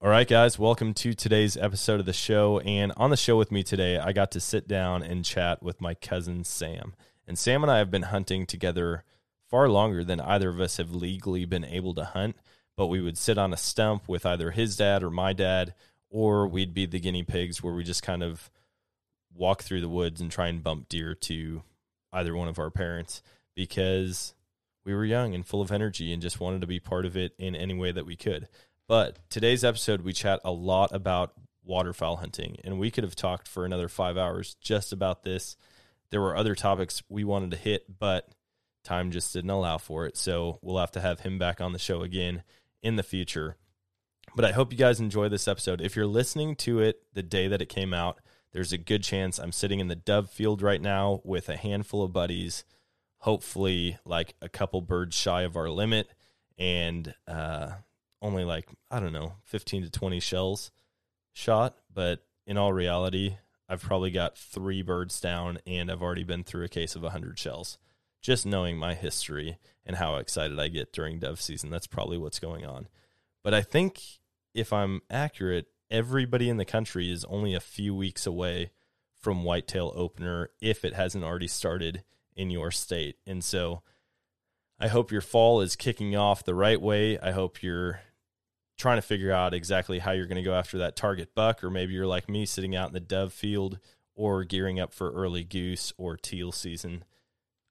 All right, guys, welcome to today's episode of the show. And on the show with me today, I got to sit down and chat with my cousin Sam. And Sam and I have been hunting together far longer than either of us have legally been able to hunt. But we would sit on a stump with either his dad or my dad, or we'd be the guinea pigs where we just kind of walk through the woods and try and bump deer to either one of our parents because we were young and full of energy and just wanted to be part of it in any way that we could. But today's episode, we chat a lot about waterfowl hunting, and we could have talked for another five hours just about this. There were other topics we wanted to hit, but time just didn't allow for it. So we'll have to have him back on the show again in the future. But I hope you guys enjoy this episode. If you're listening to it the day that it came out, there's a good chance I'm sitting in the dove field right now with a handful of buddies, hopefully like a couple birds shy of our limit. And uh, only like I don't know, 15 to 20 shells shot, but in all reality, I've probably got 3 birds down and I've already been through a case of 100 shells. Just knowing my history and how excited I get during dove season, that's probably what's going on. But I think if I'm accurate, everybody in the country is only a few weeks away from whitetail opener if it hasn't already started in your state. And so I hope your fall is kicking off the right way. I hope you're trying to figure out exactly how you're going to go after that target buck, or maybe you're like me sitting out in the dove field or gearing up for early goose or teal season.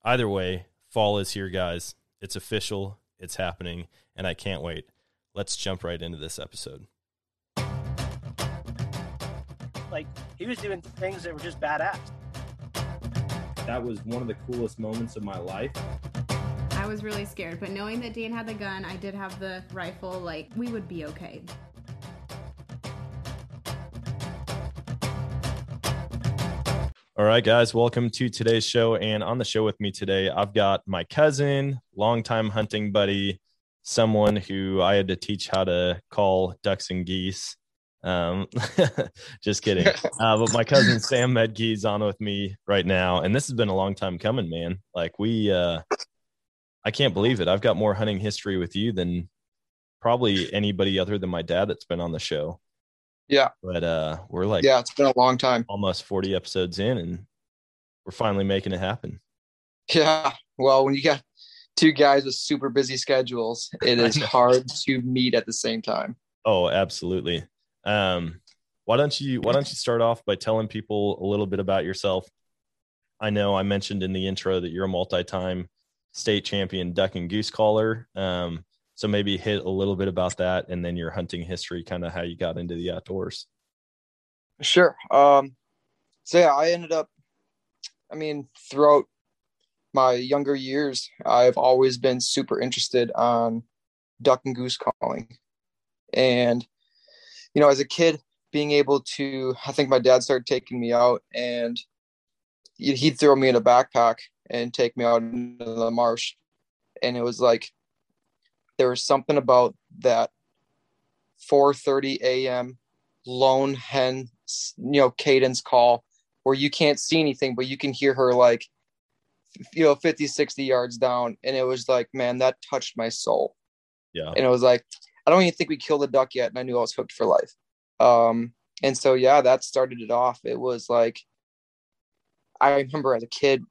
Either way, fall is here, guys. It's official, it's happening, and I can't wait. Let's jump right into this episode. Like, he was doing things that were just badass. That was one of the coolest moments of my life. I was really scared, but knowing that Dan had the gun, I did have the rifle, like, we would be okay. All right, guys, welcome to today's show. And on the show with me today, I've got my cousin, longtime hunting buddy, someone who I had to teach how to call ducks and geese. Um, just kidding. Uh, but my cousin Sam Medkey's on with me right now, and this has been a long time coming, man. Like we, uh, I can't believe it. I've got more hunting history with you than probably anybody other than my dad that's been on the show. Yeah. But uh we're like Yeah, it's been a long time. almost 40 episodes in and we're finally making it happen. Yeah. Well, when you got two guys with super busy schedules, it is hard to meet at the same time. Oh, absolutely. Um why don't you why don't you start off by telling people a little bit about yourself? I know I mentioned in the intro that you're a multi-time state champion duck and goose caller. Um so maybe hit a little bit about that and then your hunting history, kind of how you got into the outdoors. Sure. Um so yeah, I ended up I mean, throughout my younger years, I've always been super interested on duck and goose calling. And you know, as a kid, being able to I think my dad started taking me out and he- he'd throw me in a backpack and take me out into the marsh. And it was like there was something about that 4:30 a.m. lone hen, you know, cadence call where you can't see anything, but you can hear her like, you know, 50, 60 yards down. And it was like, man, that touched my soul. Yeah. And it was like, I don't even think we killed a duck yet. And I knew I was hooked for life. Um, and so, yeah, that started it off. It was like, I remember as a kid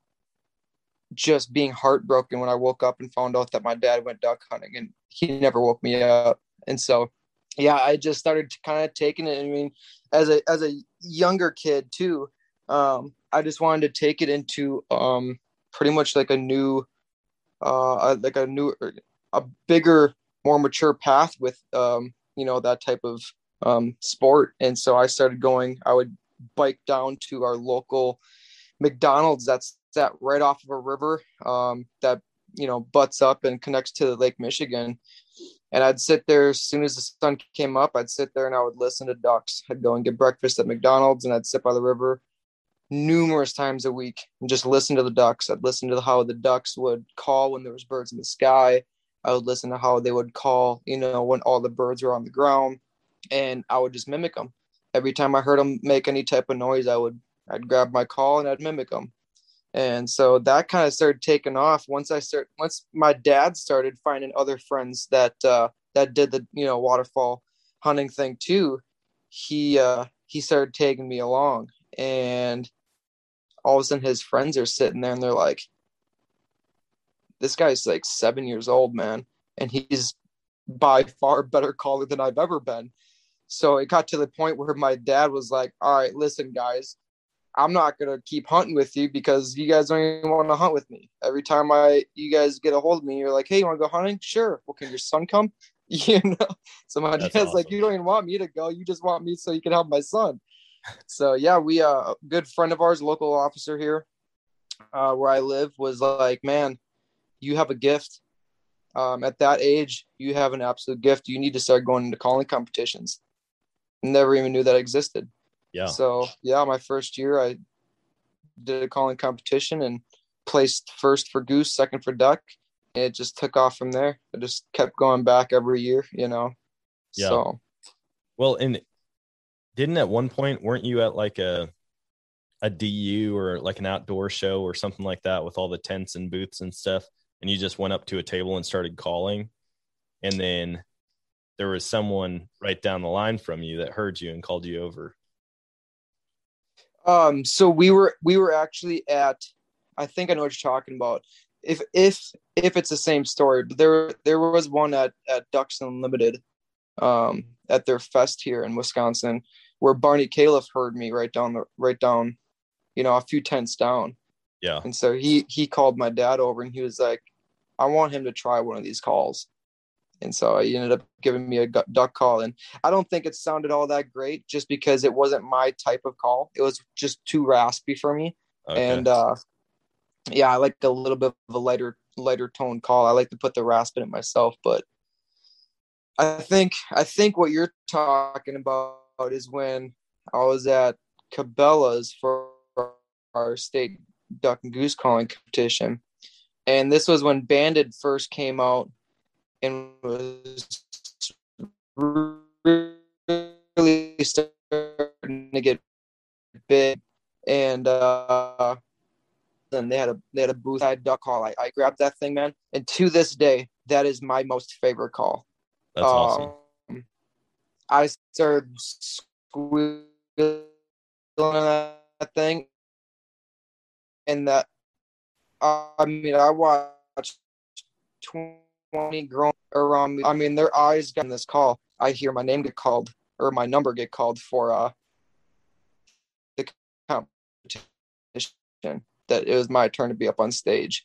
just being heartbroken when I woke up and found out that my dad went duck hunting and he never woke me up. And so, yeah, I just started kind of taking it. I mean, as a as a younger kid too, um, I just wanted to take it into um, pretty much like a new, uh, like a new, a bigger, more mature path with um, you know that type of um, sport. And so I started going. I would bike down to our local McDonald's that's that right off of a river um, that you know butts up and connects to Lake Michigan. And I'd sit there as soon as the sun came up. I'd sit there and I would listen to ducks. I'd go and get breakfast at McDonald's and I'd sit by the river numerous times a week and just listen to the ducks. I'd listen to how the ducks would call when there was birds in the sky. I would listen to how they would call, you know, when all the birds were on the ground, and I would just mimic them. Every time I heard them make any type of noise, I would I'd grab my call and I'd mimic them. And so that kind of started taking off once I start once my dad started finding other friends that uh, that did the you know waterfowl hunting thing too, he uh he started taking me along and all of a sudden his friends are sitting there and they're like this guy's like seven years old, man, and he's by far better caller than I've ever been. So it got to the point where my dad was like, All right, listen, guys, I'm not gonna keep hunting with you because you guys don't even want to hunt with me. Every time I you guys get a hold of me, you're like, Hey, you wanna go hunting? Sure. Well, can your son come? You know. So my That's dad's like. You don't even want me to go, you just want me so you can help my son. so yeah, we uh a good friend of ours, local officer here, uh, where I live, was like, Man, you have a gift. Um, at that age, you have an absolute gift. You need to start going into calling competitions. Never even knew that existed. Yeah. So yeah, my first year I did a calling competition and placed first for goose, second for duck. And it just took off from there. I just kept going back every year, you know. Yeah. So Well, and didn't at one point weren't you at like a a DU or like an outdoor show or something like that with all the tents and booths and stuff, and you just went up to a table and started calling, and then there was someone right down the line from you that heard you and called you over. Um so we were we were actually at I think I know what you're talking about. If if if it's the same story, but there there was one at at Ducks Unlimited, um, at their fest here in Wisconsin, where Barnie Calef heard me right down the right down, you know, a few tents down. Yeah. And so he he called my dad over and he was like, I want him to try one of these calls. And so he ended up giving me a duck call. And I don't think it sounded all that great just because it wasn't my type of call. It was just too raspy for me. Okay. And uh yeah, I like a little bit of a lighter lighter tone call. I like to put the rasp in it myself, but I think I think what you're talking about is when I was at Cabela's for our state duck and goose calling competition. And this was when Banded first came out and was really starting to get big. And uh and they had a they had a booth I duck call. I, I grabbed that thing, man. And to this day, that is my most favorite call. That's awesome. Um, I started squealing on that thing, and that uh, I mean, I watched twenty grown around me. I mean, their eyes got in this call. I hear my name get called or my number get called for uh the competition. That it was my turn to be up on stage.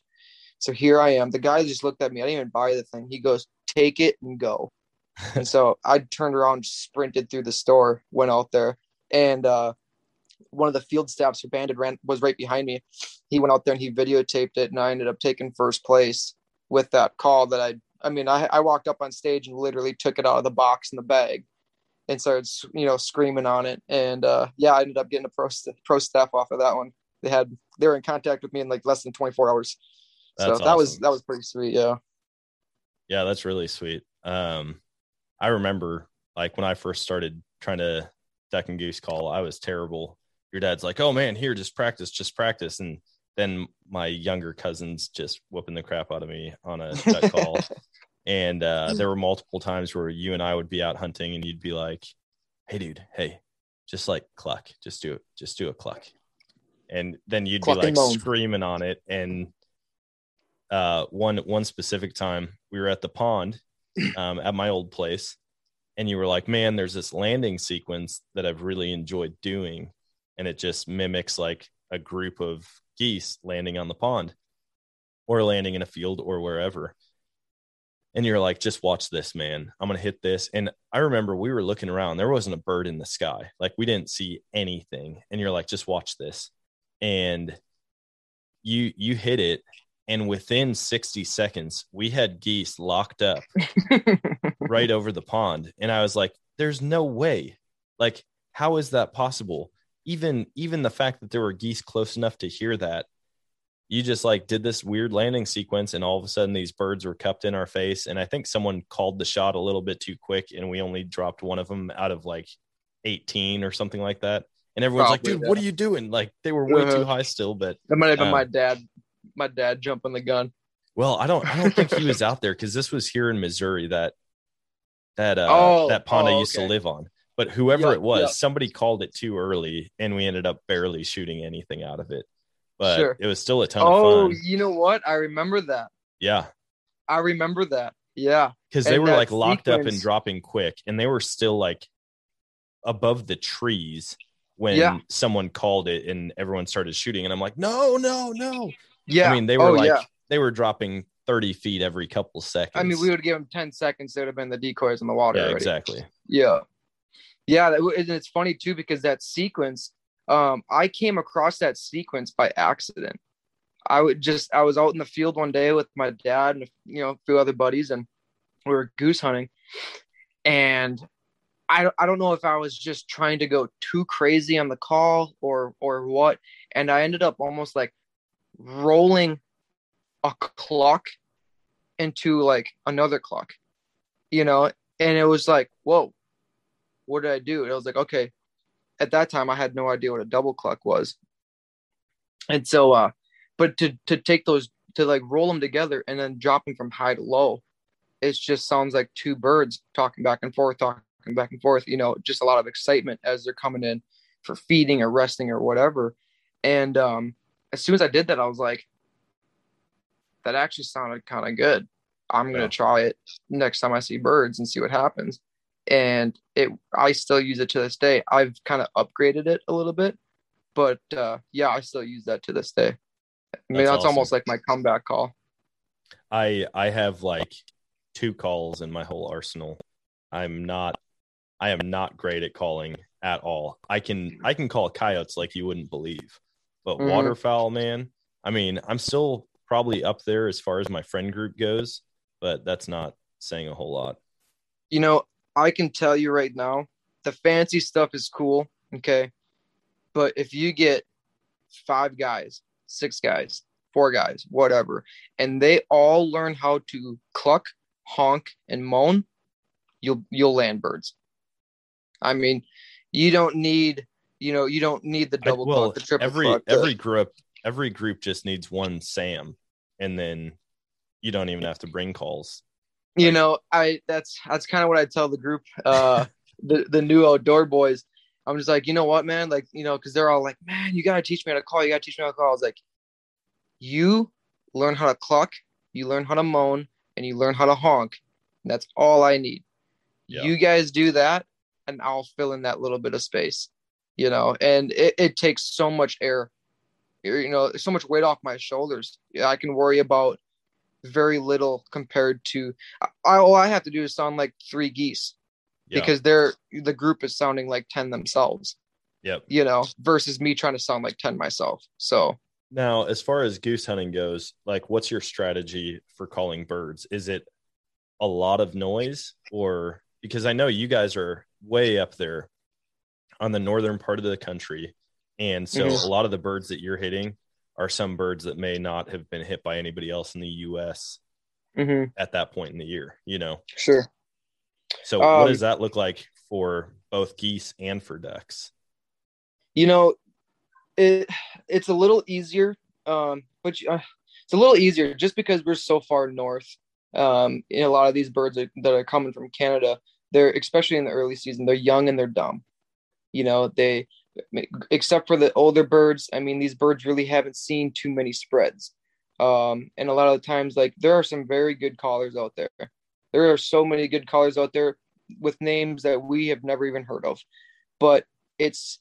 So here I am. The guy just looked at me. I didn't even buy the thing. He goes, "Take it and go." and so I turned around, sprinted through the store, went out there, and uh, one of the field staffs for Banded ran was right behind me. He went out there and he videotaped it, and I ended up taking first place with that call. That I, I mean, I, I walked up on stage and literally took it out of the box in the bag, and started, you know, screaming on it. And uh, yeah, I ended up getting a pro st- pro staff off of that one. They had they were in contact with me in like less than 24 hours. That's so that was that was pretty sweet. Yeah. Yeah, that's really sweet. Um, I remember like when I first started trying to duck and goose call, I was terrible. Your dad's like, "Oh man, here, just practice, just practice," and then my younger cousins just whooping the crap out of me on a duck call. And uh, there were multiple times where you and I would be out hunting, and you'd be like, "Hey, dude, hey, just like cluck, just do it, just do a cluck," and then you'd Cluck be like screaming on it. And uh, one one specific time, we were at the pond um, at my old place, and you were like, "Man, there's this landing sequence that I've really enjoyed doing, and it just mimics like a group of geese landing on the pond, or landing in a field, or wherever." And you're like, "Just watch this, man! I'm gonna hit this." And I remember we were looking around; there wasn't a bird in the sky, like we didn't see anything. And you're like, "Just watch this," and you you hit it and within 60 seconds we had geese locked up right over the pond and i was like there's no way like how is that possible even even the fact that there were geese close enough to hear that you just like did this weird landing sequence and all of a sudden these birds were cupped in our face and i think someone called the shot a little bit too quick and we only dropped one of them out of like 18 or something like that and everyone's like Probably, dude what are you doing like they were way too Uh-huh. high still but That might have been Um, my dad. My dad jumping the gun. Well, I don't I don't think he was out there because this was here in Missouri that that uh Oh, that pond I oh, used to live on. But whoever Yep, it was, yep. somebody called it too early, and we ended up barely shooting anything out of it. But Sure. it was still a ton Oh, of fun. Oh, you know what? I remember that. Yeah, I remember that. Yeah. because they were like locked up and dropping quick, and they were still like above the trees when Yeah. someone called it, and everyone started shooting. And I'm like, no, no, no. Yeah. I mean, they oh, were oh, like yeah. they were dropping 30 feet every couple seconds. I mean, we would give them 10 seconds. There would have been the decoys in the water. yeah, already. exactly. Yeah. Yeah. And it's funny too, because that sequence, um, I came across that sequence by accident. I would just, I was out in the field one day with my dad and, you know, a few other buddies, and we were goose hunting. And I, I don't know if I was just trying to go too crazy on the call or, or what. And I ended up almost like rolling a cluck into like another cluck, you know, and it was like, whoa, what did I do? And I was like, okay. At that time, I had no idea what a double cluck was, and so, uh, but to to take those to like roll them together and then drop them from high to low, it just sounds like two birds talking back and forth, talking back and forth. You know, just a lot of excitement as they're coming in for feeding or resting or whatever. And um, as soon as I did that, I was like, that actually sounded kind of good. I'm gonna Yeah. try it next time I see birds and see what happens. And it, I still use it to this day. I've kind of upgraded it a little bit, but uh, yeah, I still use that to this day. I mean, That's that's, awesome. almost like my comeback call. I I have like two calls in my whole arsenal. I'm not I am not great at calling at all. I can I can call coyotes like you wouldn't believe. But Mhm. waterfowl, man, I mean, I'm still probably up there as far as my friend group goes, but that's not saying a whole lot. You know, I can tell you right now, the fancy stuff is cool, okay, but if you get five guys, six guys, four guys, whatever, and they all learn how to cluck, honk, and moan, you'll you'll land birds. I mean, you don't need you know you don't need the I- double well, cluck, the triple every cluck. the- every group every group just needs one Sam and then you don't even have to bring calls. You know i that's that's kind of what i tell the group uh the the new outdoor boys. I'm just like you know what man? Like you know because they're all like man you gotta teach me how to call you gotta teach me how to call. I was like you learn how to cluck you learn how to moan and you learn how to honk. That's all i need. Yeah. you guys do that and i'll fill in that little bit of space. You know and it, it takes so much air you know so much weight off my shoulders. Yeah, i can worry about very little compared to I, all I have to do is sound like three geese Yeah. because they're the group is sounding like 10 themselves, Yep. you know, versus me trying to sound like 10 myself. So, Now, as far as goose hunting goes, like what's your strategy for calling birds? Is it a lot of noise or because I know you guys are way up there on the northern part of the country. And so Mhm. a lot of the birds that you're hitting are some birds that may not have been hit by anybody else in the US at that point in the year, you know. sure. So what Um, does that look like for both geese and for ducks? You know, it it's a little easier, um, but you- uh, it's a little easier just because we're so far north. Um, in a lot of these birds are, that are coming from Canada, they're especially in the early season, they're young and they're dumb. You know, they except for the older birds. I mean, these birds really haven't seen too many spreads. Um, and a lot of the times, like there are some very good callers out there. There are so many good callers out there with names that we have never even heard of. But it's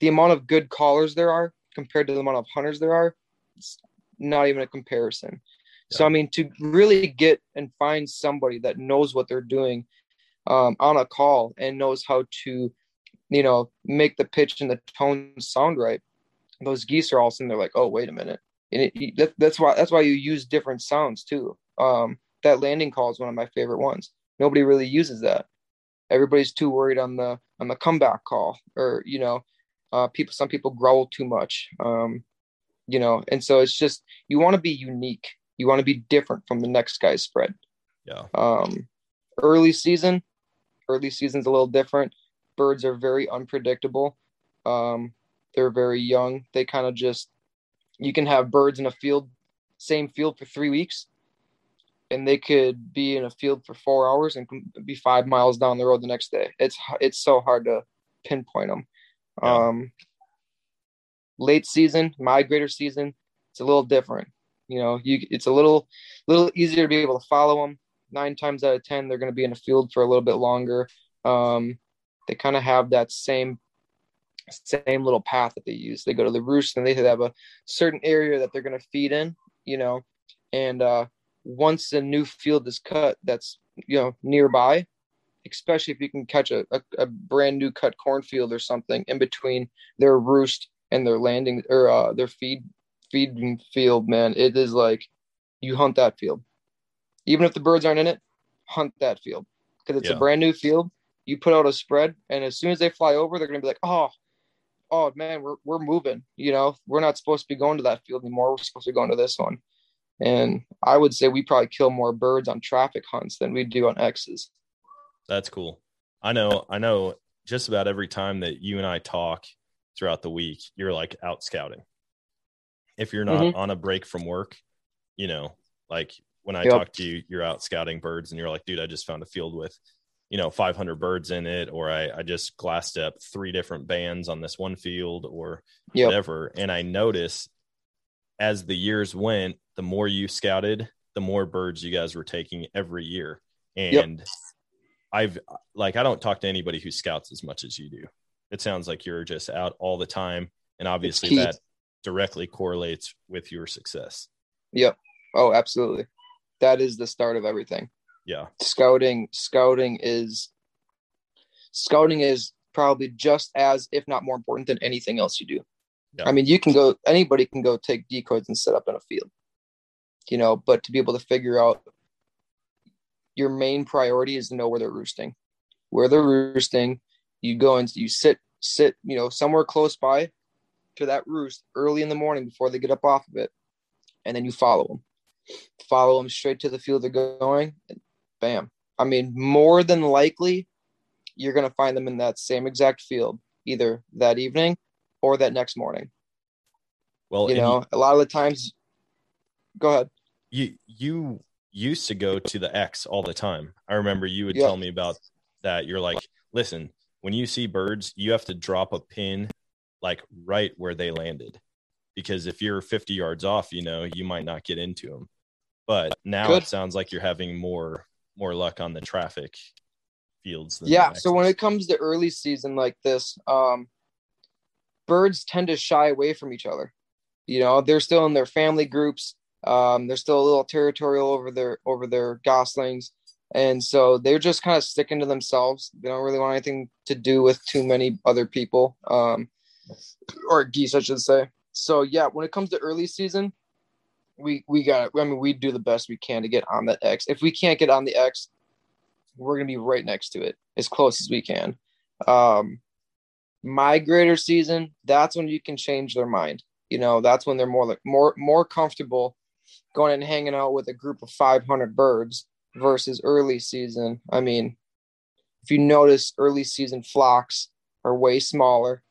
the amount of good callers there are compared to the amount of hunters there are. It's not even a comparison. So I mean, to really get and find somebody that knows what they're doing um, on a call and knows how to, you know, make the pitch and the tone sound right. Those geese are all sitting there like, oh, wait a minute. And it, that, that's why that's why you use different sounds too. Um, that landing call is one of my favorite ones. Nobody really uses that. Everybody's too worried on the on the comeback call, or you know, uh, people. Some people growl too much. Um, you know, and so it's just you want to be unique. You want to be different from the next guy's spread. Yeah. Um, early season, early season's a little different. Birds are very unpredictable. Um, they're very young. They kind of just you can have birds in a field, same field for three weeks, and they could be in a field for four hours and be five miles down the road the next day. It's it's so hard to pinpoint them. Yeah. Um, late season, migrator season, it's a little different. You know, you it's a little little easier to be able to follow them. Nine times out of ten, they're going to be in a field for a little bit longer. Um, they kind of have that same same little path that they use. They go to the roost and they have a certain area that they're going to feed in. You know, and uh, once a new field is cut, that's you know nearby, especially if you can catch a, a, a brand new cut cornfield or something in between their roost and their landing or uh, their feed feeding field, man, it is like you hunt that field. Even if the birds aren't in it, hunt that field because it's Yeah. a brand new field. You put out a spread, and as soon as they fly over, they're gonna be like, "Oh, oh man, we're we're moving." You know, we're not supposed to be going to that field anymore. We're supposed to be going to this one. And I would say we probably kill more birds on traffic hunts than we do on X's. That's cool. I know. I know. Just about every time that you and I talk throughout the week, you're like out scouting. If you're not Mhm. on a break from work, you know, like when I Yep. talk to you, you're out scouting birds, and you're like, dude, I just found a field with, you know, 500 birds in it, or I I just glassed up three different bands on this one field, or Yep. whatever. And I noticed as the years went, the more you scouted, the more birds you guys were taking every year. Yep. And I've like I don't talk to anybody who scouts as much as you do. It sounds like you're just out all the time, and obviously that directly correlates with your success. Yep. Oh, absolutely. That is the start of everything. Yeah, Scouting, scouting is scouting is probably just as, if not more important than anything else you do. Yeah. I mean, you can go, anybody can go take decoys and set up in a field, you know, but to be able to figure out your main priority is to know where they're roosting. Where they're roosting, you go and you sit, sit, you know, somewhere close by to that roost early in the morning before they get up off of it, and then you follow them. Follow them straight to the field they're going, bam. I mean, more than likely, you're going to find them in that same exact field either that evening or that next morning. well, You know, a lot of the times, go ahead. you you used to go to the X all the time. I remember you would Yeah. tell me about that. You're like, listen, when you see birds, you have to drop a pin like right where they landed. Because if you're 50 yards off, you know, you might not get into them. But now Good. it sounds like you're having more more luck on the traffic fields. Than Yeah. So when it comes to early season like this, um, birds tend to shy away from each other. You know, they're still in their family groups. Um, they're still a little territorial over their over their goslings, and so they're just kind of sticking to themselves. They don't really want anything to do with too many other people, um, or geese, I should say. So yeah, when it comes to early season, we we got. I mean, we do the best we can to get on that X. If we can't get on the X, we're gonna be right next to it as close as we can. Um, migrator season, that's when you can change their mind. You know, that's when they're more like more more comfortable going and hanging out with a group of 500 birds versus early season. I mean, if you notice, early season flocks are way smaller.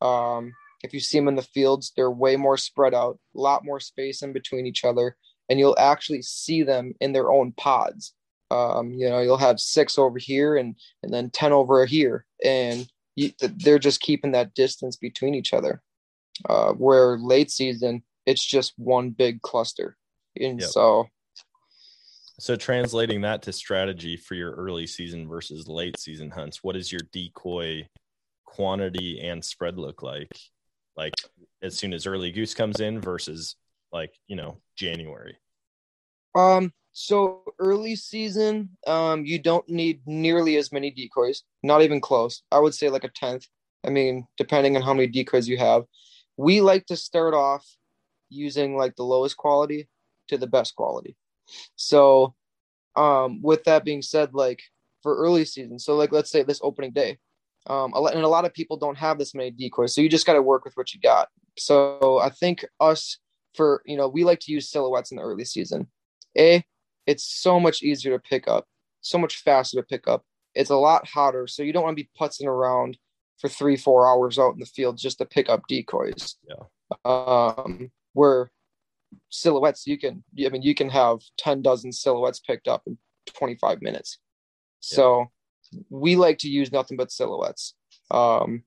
Um, if you see them in the fields, they're way more spread out, a lot more space in between each other, and you'll actually see them in their own pods. Um, you know, you'll have six over here and and then ten over here, and you, they're just keeping that distance between each other. Uh, where late season, it's just one big cluster, and Yep. so So translating that to strategy for your early season versus late season hunts, what does your decoy quantity and spread look like? Like as soon as early goose comes in versus like, you know, January. Um, so early season, um, you don't need nearly as many decoys, not even close. I would say like a tenth. I mean, depending on how many decoys you have. We like to start off using like the lowest quality to the best quality. So, um, with that being said, like for early season, so like let's say this opening day, um, and a lot of people don't have this many decoys, so you just got to work with what you got. So I think us for you know we like to use silhouettes in the early season. A, it's so much easier to pick up, so much faster to pick up. It's a lot hotter, so you don't want to be putzing around for three, four hours out in the field just to pick up decoys. Yeah. Um, where silhouettes you can i mean you can have 10 dozen silhouettes picked up in 25 minutes so we like to use nothing but silhouettes um,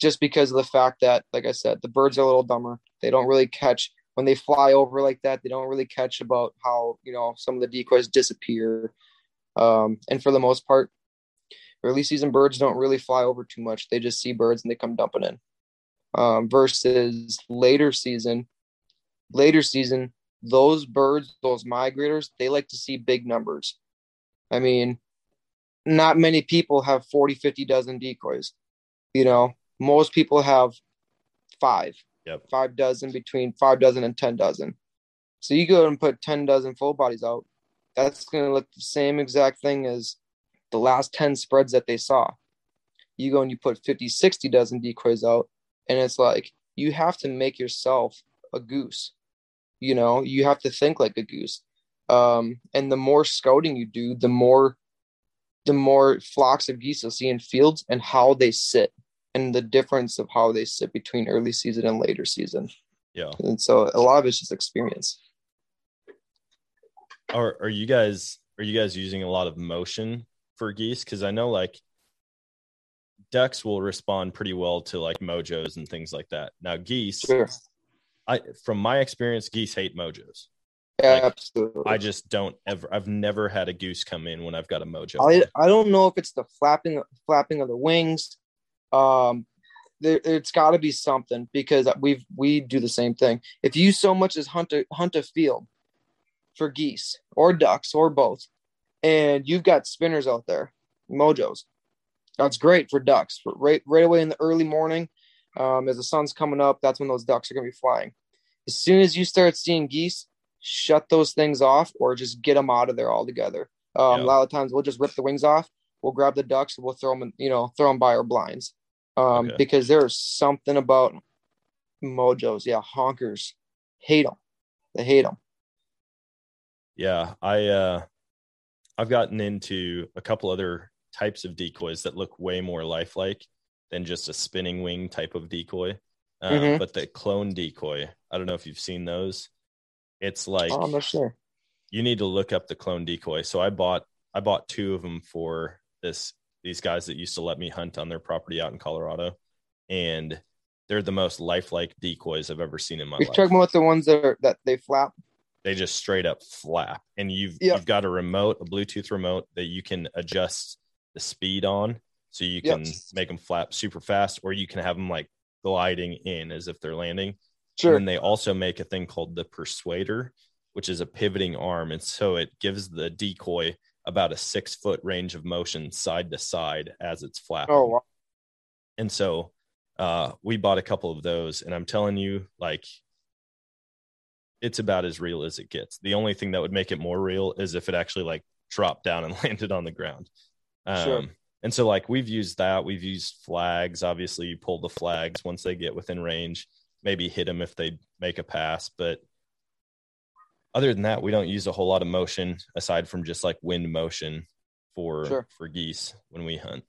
just because of the fact that like i said the birds are a little dumber. They don't really catch when they fly over like that they don't really catch about how you know some of the decoys disappear um, and for the most part early season birds don't really fly over too much. They just see birds and they come dumping in. Um, versus later season later season those birds those migrators they like to see big numbers. I mean not many people have 40 50 dozen decoys. You know most people have five. Yep. five dozen between five dozen and ten dozen. So you go and put 10 dozen full bodies out that's going to look the same exact thing as the last 10 spreads that they saw. You go and you put 50 60 dozen decoys out and it's like you have to make yourself a goose. You know you have to think like a goose. Um, and the more scouting you do the more the more flocks of geese you'll see in fields and how they sit and the difference of how they sit between early season and later season Yeah. and so a lot of it's just experience Are are you guys are you guys using a lot of motion for geese? Because I know like ducks will respond pretty well to like mojos and things like that. Now geese, sure I from my experience, geese hate mojos. Yeah Like, absolutely I just don't ever. I've never had a goose come in when I've got a mojo. I, I don't know if it's the flapping flapping of the wings. Um, there, it's got to be something because we've we do the same thing. If you so much as hunt a hunt a field for geese or ducks or both, and you've got spinners out there, mojos, that's great for ducks. For right right away in the early morning, um, as the sun's coming up, that's when those ducks are gonna be flying. As soon as you start seeing geese, shut those things off or just get them out of there altogether. Um, Yeah. A lot of times we'll just rip the wings off. We'll grab the ducks we'll throw them, in, you know, throw them by our blinds. Um, Okay. Because there's something about mojos, yeah, honkers, hate them. They hate them. Yeah, I uh I've gotten into a couple other types of decoys that look way more lifelike than just a spinning wing type of decoy. Um, Mhm. But the clone decoy, I don't know if you've seen those. It's oh, like oh, I'm not sure. you need to look up the clone decoy. So I bought I bought two of them for this these guys that used to let me hunt on their property out in Colorado, and they're the most lifelike decoys I've ever seen in my You're life talking about the ones that are that they flap. they just straight up flap and you've Yep. you've got a remote a bluetooth remote that you can adjust the speed on so you Yep. can make them flap super fast or you can have them like gliding in as if they're landing Sure. and they also make a thing called the persuader which is a pivoting arm and so it gives the decoy about a six foot range of motion side to side as it's flapping oh, wow. and so uh, we bought a couple of those, and I'm telling you, like, it's about as real as it gets. The only thing that would make it more real is if it actually like dropped down and landed on the ground. Um, Sure. And so, like, we've used that. We've used flags. Obviously, you pull the flags once they get within range. Maybe hit them if they make a pass, but other than that, we don't use a whole lot of motion aside from just like wind motion for Sure. for geese when we hunt.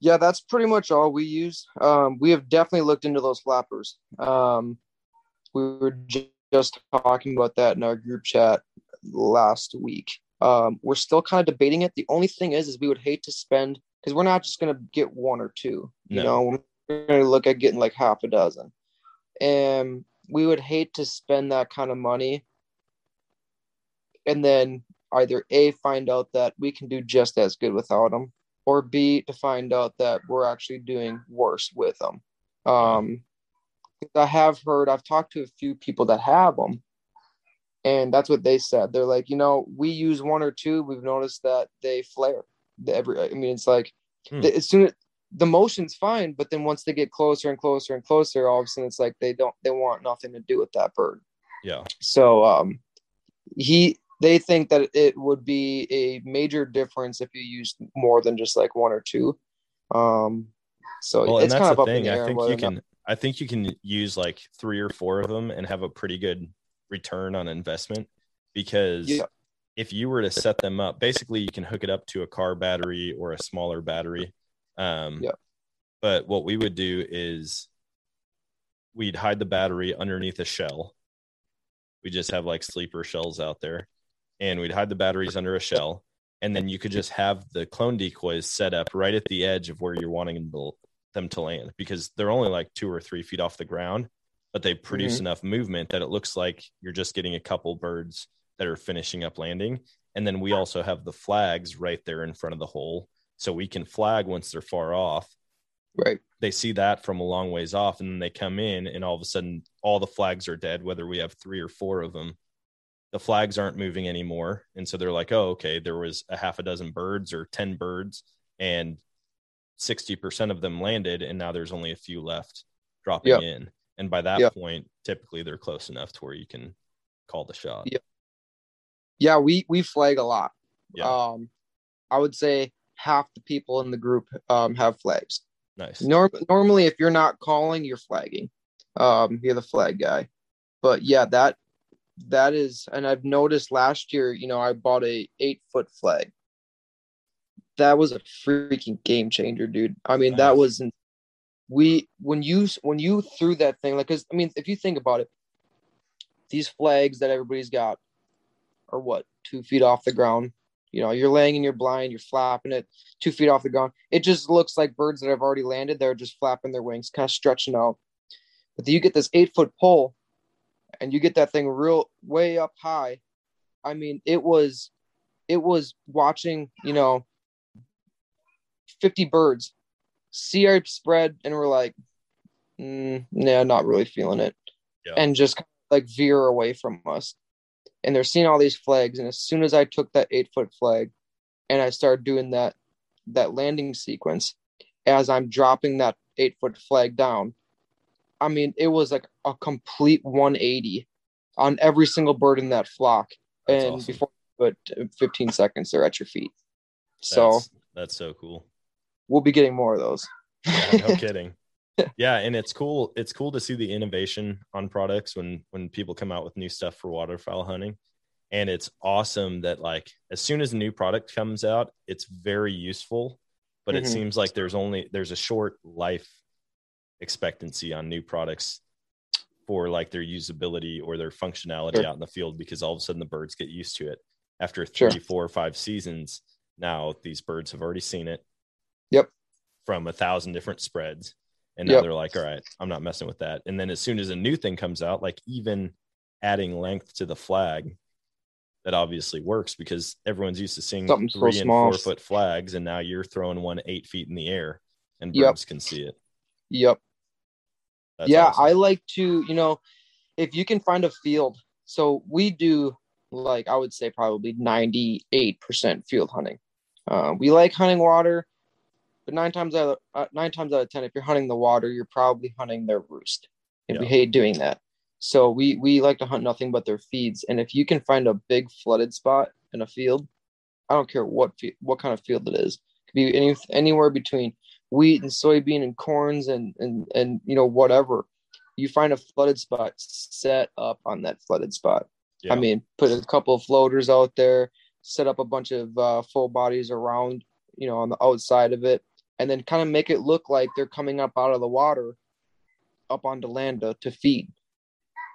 Yeah, that's pretty much all we use. Um, we have definitely looked into those flappers. Um, we were just talking about that in our group chat last week. Um, we're still kind of debating it. The only thing is, is we would hate to spend because we're not just going to get one or two. You No. know, we're going to look at getting like half a dozen, and we would hate to spend that kind of money, and then either a find out that we can do just as good without them, or B to find out that we're actually doing worse with them. Um, I have heard, I've talked to a few people that have them, and that's what they said. They're like, you know, we use one or two, we've noticed that they flare. Every, I mean, it's like Hmm. the, as soon as the motion's fine, but then once they get closer and closer and closer, all of a sudden it's like they don't, they want nothing to do with that bird. Yeah. So um, he they think that it would be a major difference if you used more than just like one or two. Um, so well, and it's that's kind of the up in thing. the air I think you not- can. I think you can use like three or four of them and have a pretty good return on investment because Yeah. if you were to set them up, basically you can hook it up to a car battery or a smaller battery. Um, Yeah. But what we would do is we'd hide the battery underneath a shell We just have like sleeper shells out there, and we'd hide the batteries under a shell, and then you could just have the clone decoys set up right at the edge of where you're wanting them to, land because they're only like two or three feet off the ground, but they produce Mhm. enough movement that it looks like you're just getting a couple birds that are finishing up landing. And then we also have the flags right there in front of the hole. So we can flag once they're far off. Right. They see that from a long ways off, and then they come in, and all of a sudden, all the flags are dead, whether we have three or four of them. The flags aren't moving anymore. And so they're like, oh, okay, there was a half a dozen birds or 10 birds, and 60% of them landed, and now there's only a few left dropping Yep. in. And by that Yep. point, typically they're close enough to where you can call the shot. Yep. Yeah, we we flag a lot. Yeah. Um, I would say half the people in the group um have flags. Nice. Norm- normally, if you're not calling, you're flagging. Um, you're the flag guy. But yeah, that that is, and I've noticed last year. You know, I bought a eight foot flag. That was a freaking game changer, dude. I mean, that was we when you when you threw that thing like because I mean, if you think about it, these flags that everybody's got are what two feet off the ground. You know, you're laying in your blind, you're flapping it two feet off the ground. It just looks like birds that have already landed. They're just flapping their wings, kind of stretching out. But then you get this eight foot pole, and you get that thing real way up high. I mean, it was, it was watching. You know, fifty birds see our spread, and we're like, mm, nah, not really feeling it, Yeah. and just like veer away from us. And they're seeing all these flags, and as soon as I took that eight foot flag, and I started doing that that landing sequence as I'm dropping that eight foot flag down. I mean, it was like a complete 180 on every single bird in that flock. That's and awesome. before but 15 seconds, they're at your feet. So That's, that's so cool. we'll be getting more of those. Yeah, no kidding. Yeah, and it's cool. It's cool to see the innovation on products when when people come out with new stuff for waterfowl hunting. And it's awesome that like as soon as a new product comes out, it's very useful, but it Mhm. seems like there's only there's a short life expectancy on new products for like their usability or their functionality Sure. out in the field because all of a sudden the birds get used to it. After three, Sure. five seasons, now these birds have already seen it Yep. from a thousand different spreads. And now Yep. they're like, all right, I'm not messing with that. And then as soon as a new thing comes out, like even adding length to the flag, that obviously works because everyone's used to seeing Something so three and small. four foot flags, and now you're throwing one eight feet in the air, and Yep. birds can see it. Yep. That's yeah, awesome. I like to, you know, if you can find a field. So we do like I would say probably 98% field hunting. Uh, we like hunting water, but nine times out of, uh, nine times out of ten, if you're hunting the water, you're probably hunting their roost, and we hate doing that. So we we like to hunt nothing but their feeds. And if you can find a big flooded spot in a field, I don't care what fe- what kind of field it is, it could be any anywhere between wheat and soybean and corns and and and you know whatever. You find a flooded spot, set up on that flooded spot. Yeah. I mean, put a couple of floaters out there, set up a bunch of uh, full bodies around, you know, on the outside of it, and then kind of make it look like they're coming up out of the water, up onto land to, to feed.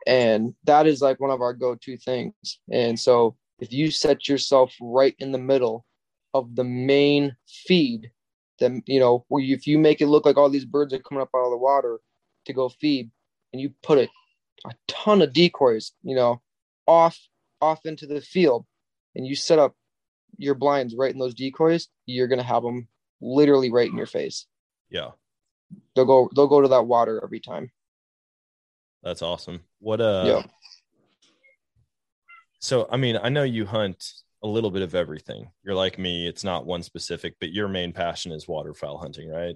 And that is like one of our go-to things. And so if you set yourself right in the middle of the main feed, then you know, where you, if you make it look like all these birds are coming up out of the water to go feed, and you put a, a ton of decoys, you know, off off into the field and you set up your blinds right in those decoys, you're gonna have them literally right in your face. yeah, They'll go they'll go to that water every time. that's awesome. What uh Yeah. So, I mean, I know you hunt a little bit of everything. You're like me, it's not one specific, but your main passion is waterfowl hunting, right?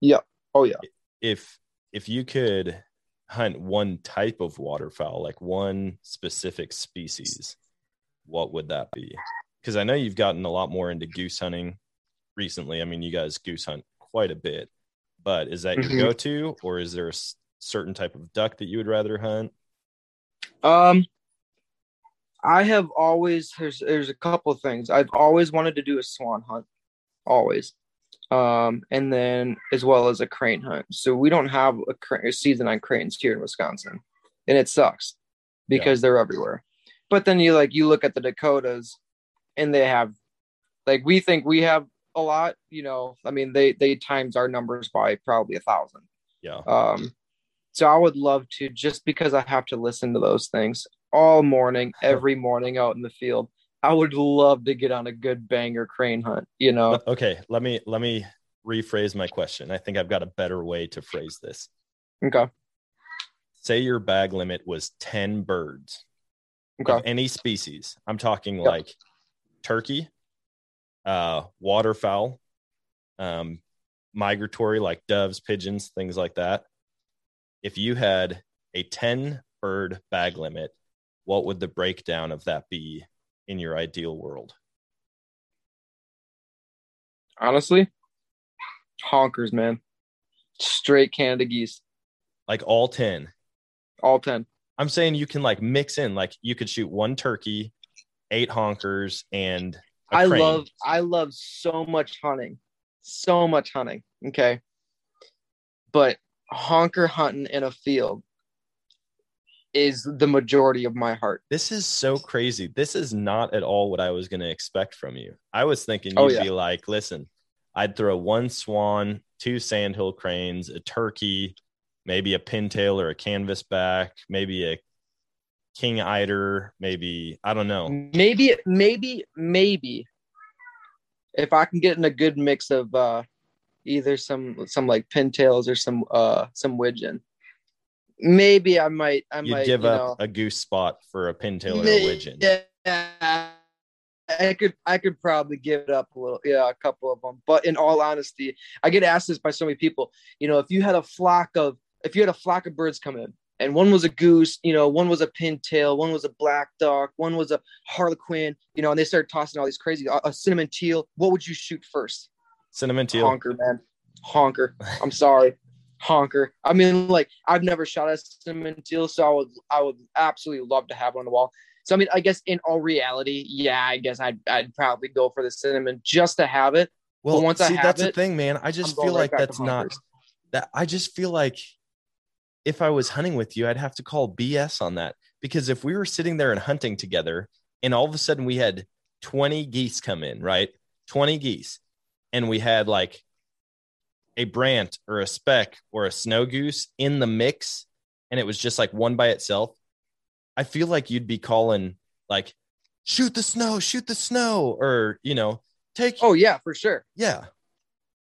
Yeah. Oh yeah. If if you could hunt one type of waterfowl, like one specific species, what would that be? Because I know you've gotten a lot more into goose hunting recently. I mean, you guys goose hunt quite a bit, but is that Mhm. your go-to, or is there a certain type of duck that you would rather hunt? Um I have always there's there's a couple of things. I've always wanted to do a swan hunt. Always. Um and then as well as a crane hunt. So we don't have a, cra- a season on cranes here in Wisconsin. And it sucks. because they're everywhere. But then you like you look at the Dakotas and they have like we think we have a lot, you know. I mean they they times our numbers by probably a thousand. Yeah. Um so I would love to just because I have to listen to those things all morning, every morning out in the field. I would love to get on a good banger crane hunt, you know. Okay, let me let me rephrase my question. I think I've got a better way to phrase this. Okay. Say your bag limit was 10 birds Okay. of any species. I'm talking Yep. like turkey, uh, waterfowl, um, migratory like doves, pigeons, things like that. If you had a 10 bird bag limit, what would the breakdown of that be in your ideal world? Honestly, honkers, man. Straight Canada geese, Like all 10. all 10. I'm saying you can like mix in, like you could shoot one turkey, eight honkers, and I crane. love I love so much hunting. So much hunting. Okay. But honker hunting in a field is the majority of my heart. This is so crazy. This is not at all what I was going to expect from you. I was thinking oh, you'd Oh, yeah. be like, listen, I'd throw one swan, two sandhill cranes, a turkey, maybe a pintail or a canvasback, maybe a king eider, maybe, I don't know. Maybe, maybe, maybe if I can get in a good mix of uh either some some like pintails or some uh some widgeon. Maybe I might I You'd might give you up know, a goose spot for a pintail or a widgeon. Yeah, I could I could probably give it up a little. Yeah, a couple of them. But in all honesty, I get asked this by so many people. You know, if you had a flock of if you had a flock of birds come in, and one was a goose, you know, one was a pintail, one was a black duck, one was a harlequin, you know, and they started tossing all these crazy a, a cinnamon teal. What would you shoot first? Cinnamon teal. Honker, man. Honker. I'm sorry. Honker. I mean, like I've never shot a cinnamon teal, so I would I would absolutely love to have one on the wall. So I mean, I guess in all reality, yeah, I guess I'd I'd probably go for the cinnamon just to have it. Well, once I see, have that's the thing, man. I just feel right like that's not that. I just feel like if I was hunting with you, I'd have to call BS on that because if we were sitting there and hunting together, and all of a sudden we had 20 geese come in, right? 20 geese, and we had like a brant or a speck or a snow goose in the mix, and it was just like one by itself. I feel like you'd be calling like, shoot the snow, shoot the snow, or you know, take. Oh yeah, for sure. yeah.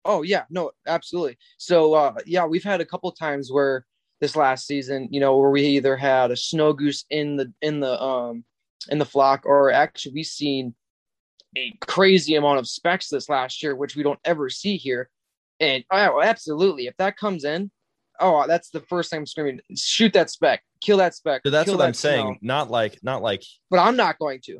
Oh yeah, no, absolutely. So uh yeah, we've had a couple times where this last season, you know, where we either had a snow goose in the in the um in the flock, or actually we've seen a crazy amount of specks this last year, which we don't ever see here. And oh, absolutely, if that comes in, oh, that's the first thing I'm screaming: shoot that speck, kill that speck. So that's what I'm snow. saying. Not like, not like But I'm not going to.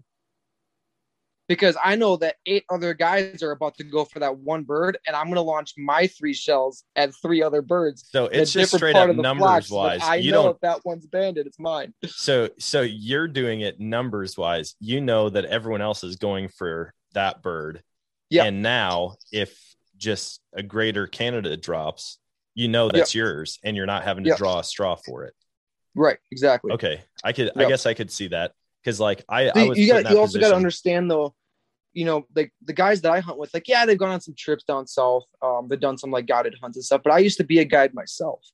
Because I know that eight other guys are about to go for that one bird, and I'm going to launch my three shells at three other birds. So it's just straight up numbers wise. I You know don't if that one's banded, it's mine. so so you're doing it numbers wise. You know that everyone else is going for that bird. Yeah. And now if just a greater Canada drops, you know that's yours and you're not having to Yeah. draw a straw for it. Right, exactly. Okay. I could I guess I could see that. Cause like I, I you- was you got you also got to understand though, you know, like the guys that I hunt with, like yeah, they've gone on some trips down south. Um, they've done some like guided hunts and stuff. But I used to be a guide myself,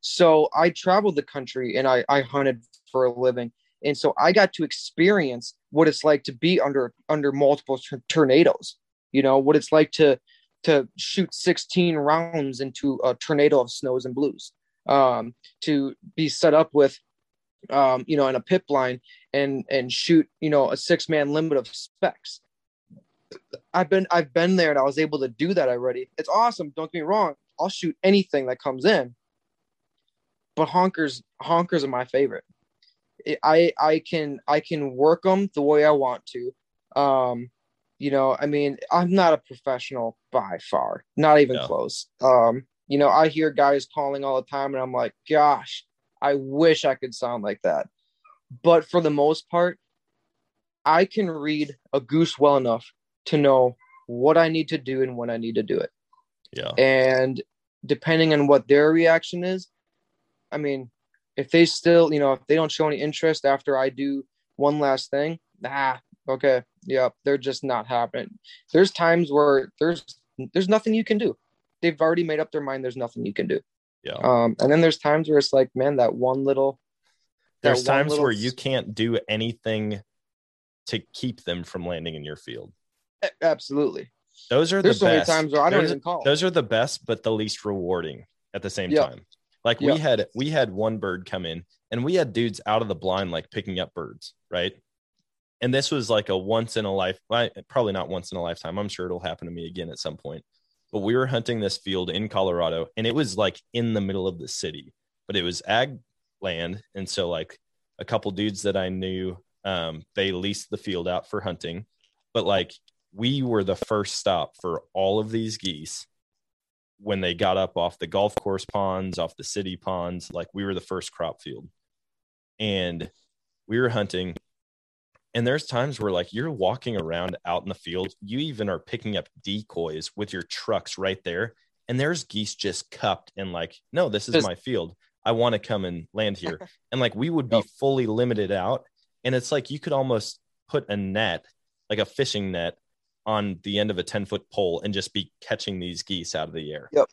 so I traveled the country and I I hunted for a living, and so I got to experience what it's like to be under under multiple tor- tornadoes. You know what it's like to to shoot 16 rounds into a tornado of snows and blues. Um, to be set up with, um, you know, in a pip line and and shoot you know a six man limit of specs i've been i've been there and i was able to do that already. It's awesome. Don't get me wrong. I'll shoot anything that comes in. But honkers honkers are my favorite. I i can i can work them the way i want to. Um you know i mean i'm not a professional by far. Not even Yeah. close. Um you know i hear guys calling all the time and i'm like gosh i wish i could sound like that. But for the most part i can read a goose well enough to know what i need to do and when i need to do it Yeah. and depending on what their reaction is i mean if they still, you know, if they don't show any interest after I do one last thing, ah, okay, yep, they're just not happening. There's times where there's there's nothing you can do. They've already made up their mind. There's nothing you can do. Yeah. Um, and then there's times where it's like, man, that one little. that There's one times little where you can't do anything to keep them from landing in your field. Absolutely. Those are There's the so best. many times where I don't Those- even call. Those are the best, but the least rewarding at the same Yep. time. Like we had we had one bird come in and we had dudes out of the blind like picking up birds, right? And this was like a once in a life, probably not once in a lifetime. I'm sure it'll happen to me again at some point. But we were hunting this field in Colorado and it was like in the middle of the city, but it was ag land. And so like a couple dudes that I knew, um, they leased the field out for hunting. But like we were the first stop for all of these geese when they got up off the golf course ponds, off the city ponds. Like we were the first crop field. And we were hunting. And there's times where like you're walking around out in the field, you even are picking up decoys with your trucks right there. And there's geese just cupped and like, no, this is my field. I want to come and land here. And like we would be fully limited out. And it's like you could almost put a net, like a fishing net, on the end of a 10 foot pole and just be catching these geese out of the air. Yep.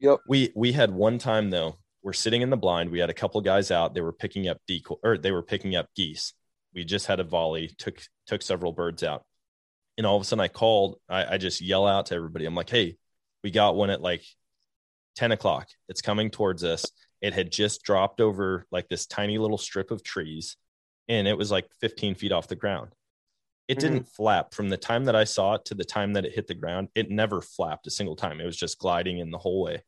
Yep. We we had one time though, we're sitting in the blind. We had a couple guys out. They were picking up decoy or they were picking up geese. We just had a volley, took took several birds out. And all of a sudden I called, I, I just yell out to everybody. I'm like, hey, we got one at like 10 o'clock. It's coming towards us. It had just dropped over like this tiny little strip of trees and it was like 15 feet off the ground. It Mhm. didn't flap from the time that I saw it to the time that it hit the ground. It never flapped a single time. It was just gliding in the whole way.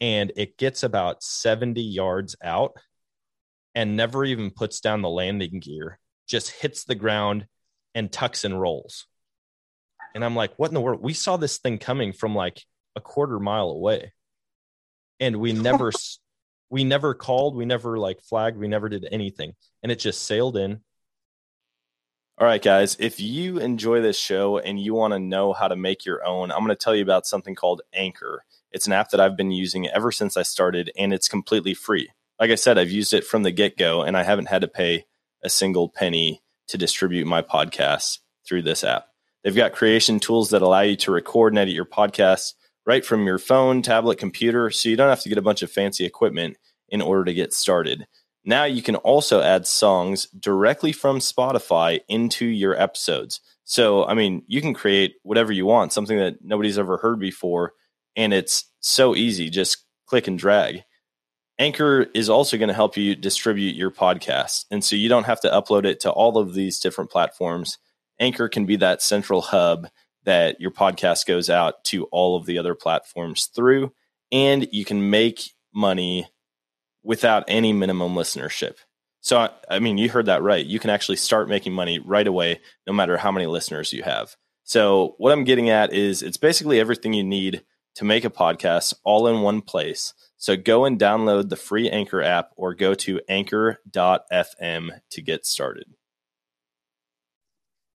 And it gets about 70 yards out and never even puts down the landing gear, just hits the ground and tucks and rolls. And I'm like, what in the world? We saw this thing coming from like a quarter mile away. And we never we never called, we never like flagged, we never did anything. And it just sailed in. All right, guys, if you enjoy this show and you want to know how to make your own, I'm going to tell you about something called Anchor. It's an app that I've been using ever since I started, and it's completely free. Like I said, I've used it from the get go, and I haven't had to pay a single penny to distribute my podcasts through this app. They've got creation tools that allow you to record and edit your podcasts right from your phone, tablet, computer, so you don't have to get a bunch of fancy equipment in order to get started. Now you can also add songs directly from Spotify into your episodes. So, I mean, you can create whatever you want, something that nobody's ever heard before, and it's so easy. Just click and drag. Anchor is also going to help you distribute your podcast. And so you don't have to upload it to all of these different platforms. Anchor can be that central hub that your podcast goes out to all of the other platforms through, and you can make money without any minimum listenership. So, I- mean, you heard that right. You can actually start making money right away, no matter how many listeners you have. So, what I'm getting at is it's basically everything you need to make a podcast all in one place. So, go and download the free Anchor app or go to anchor.fm to get started.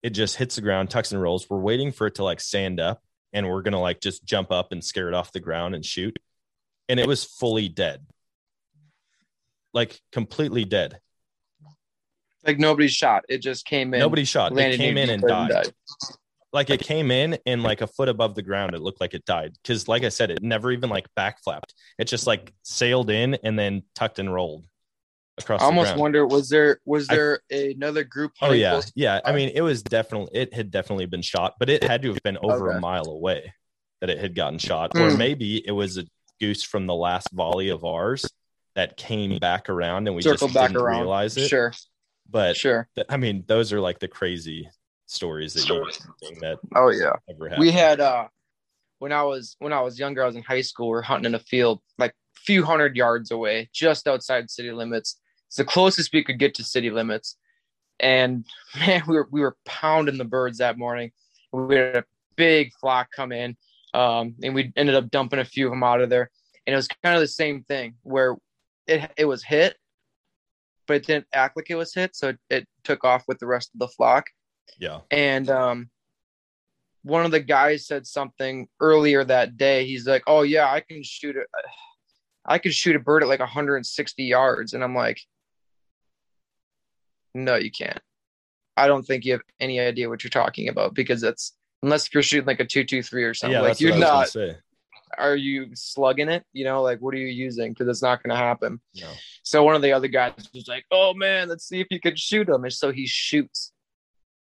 It just hits the ground, tucks and rolls. We're waiting for it to like stand up and we're going to like just jump up and scare it off the ground and shoot. And it was fully dead like completely dead. Like nobody's shot. It just came in. Nobody shot. It came in and Detroit died. Like it came in and like a foot above the ground, it looked like it died. Because like I said, it never even like backflapped. It just like sailed in and then tucked and rolled across I the almost ground. wonder was there was I- there another group? Oh yeah, yeah. I mean, it was definitely it had definitely been shot, but it had to have been over a mile away that it had gotten shot, or Hmm. maybe it was a goose from the last volley of ours that came back around and we Circle just back didn't around. realize it. Sure, But sure. th- I mean, those are like the crazy stories that you think that Oh yeah. ever. We had uh when I was when I was younger, I was in high school. we are hunting in a field like a few hundred yards away, just outside city limits. It's the closest we could get to city limits. And man, we were we were pounding the birds that morning. We had a big flock come in, um, and we ended up dumping a few of them out of there. And it was kind of the same thing where it it was hit, but it didn't act like it was hit, so it, it took off with the rest of the flock yeah, and um one of the guys said something earlier that day he's like oh yeah i can shoot it I could shoot a bird at like 160 yards. And I'm like, no, you can't. I don't think you have any idea what you're talking about because that's unless you're shooting like a two two three or something. yeah, like you're not. say. Are you slugging it? You know, like what are you using? Because it's not going to happen. No. So one of the other guys was like, "Oh man, let's see if you can shoot him." And so he shoots.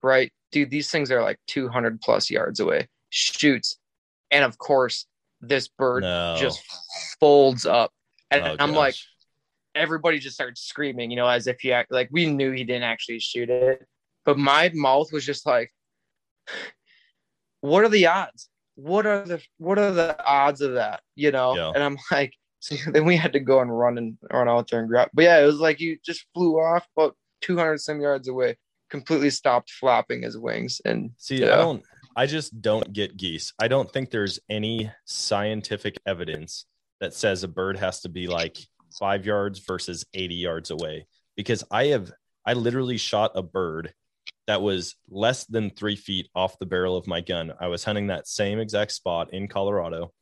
Right, dude. These things are like 200 plus yards away. Shoots, and of course, this bird No. just folds up, and Oh, I'm like, everybody just started screaming, you know, as if he act like we knew he didn't actually shoot it. But my mouth was just like, what are the odds? What are the what are the odds of that? You know? Yeah. And I'm like, so then we had to go and run and run out there and grab. But yeah, it was like you just flew off about 200 some yards away, completely stopped flapping his wings, and See, Yeah. I don't. I just don't get geese. I don't think there's any scientific evidence that says a bird has to be like five yards versus 80 yards away. Because I have, I literally shot a bird that was less than three feet off the barrel of my gun. I was hunting that same exact spot in Colorado,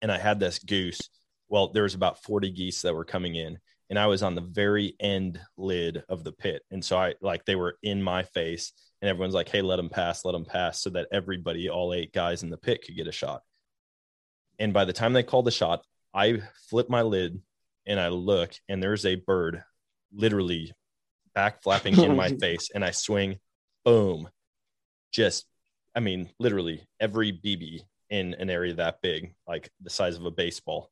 and I had this goose. Well, there was about 40 geese that were coming in, and I was on the very end lid of the pit, and so I like they were in my face and everyone's like, "Hey, let them pass, let them pass," so that everybody, all eight guys in the pit, could get a shot. And by the time they called the shot, I flip my lid and I look, and there's a bird, literally back flapping in my face, and I swing, boom, just, I mean, literally every BB in an area that big, like the size of a baseball,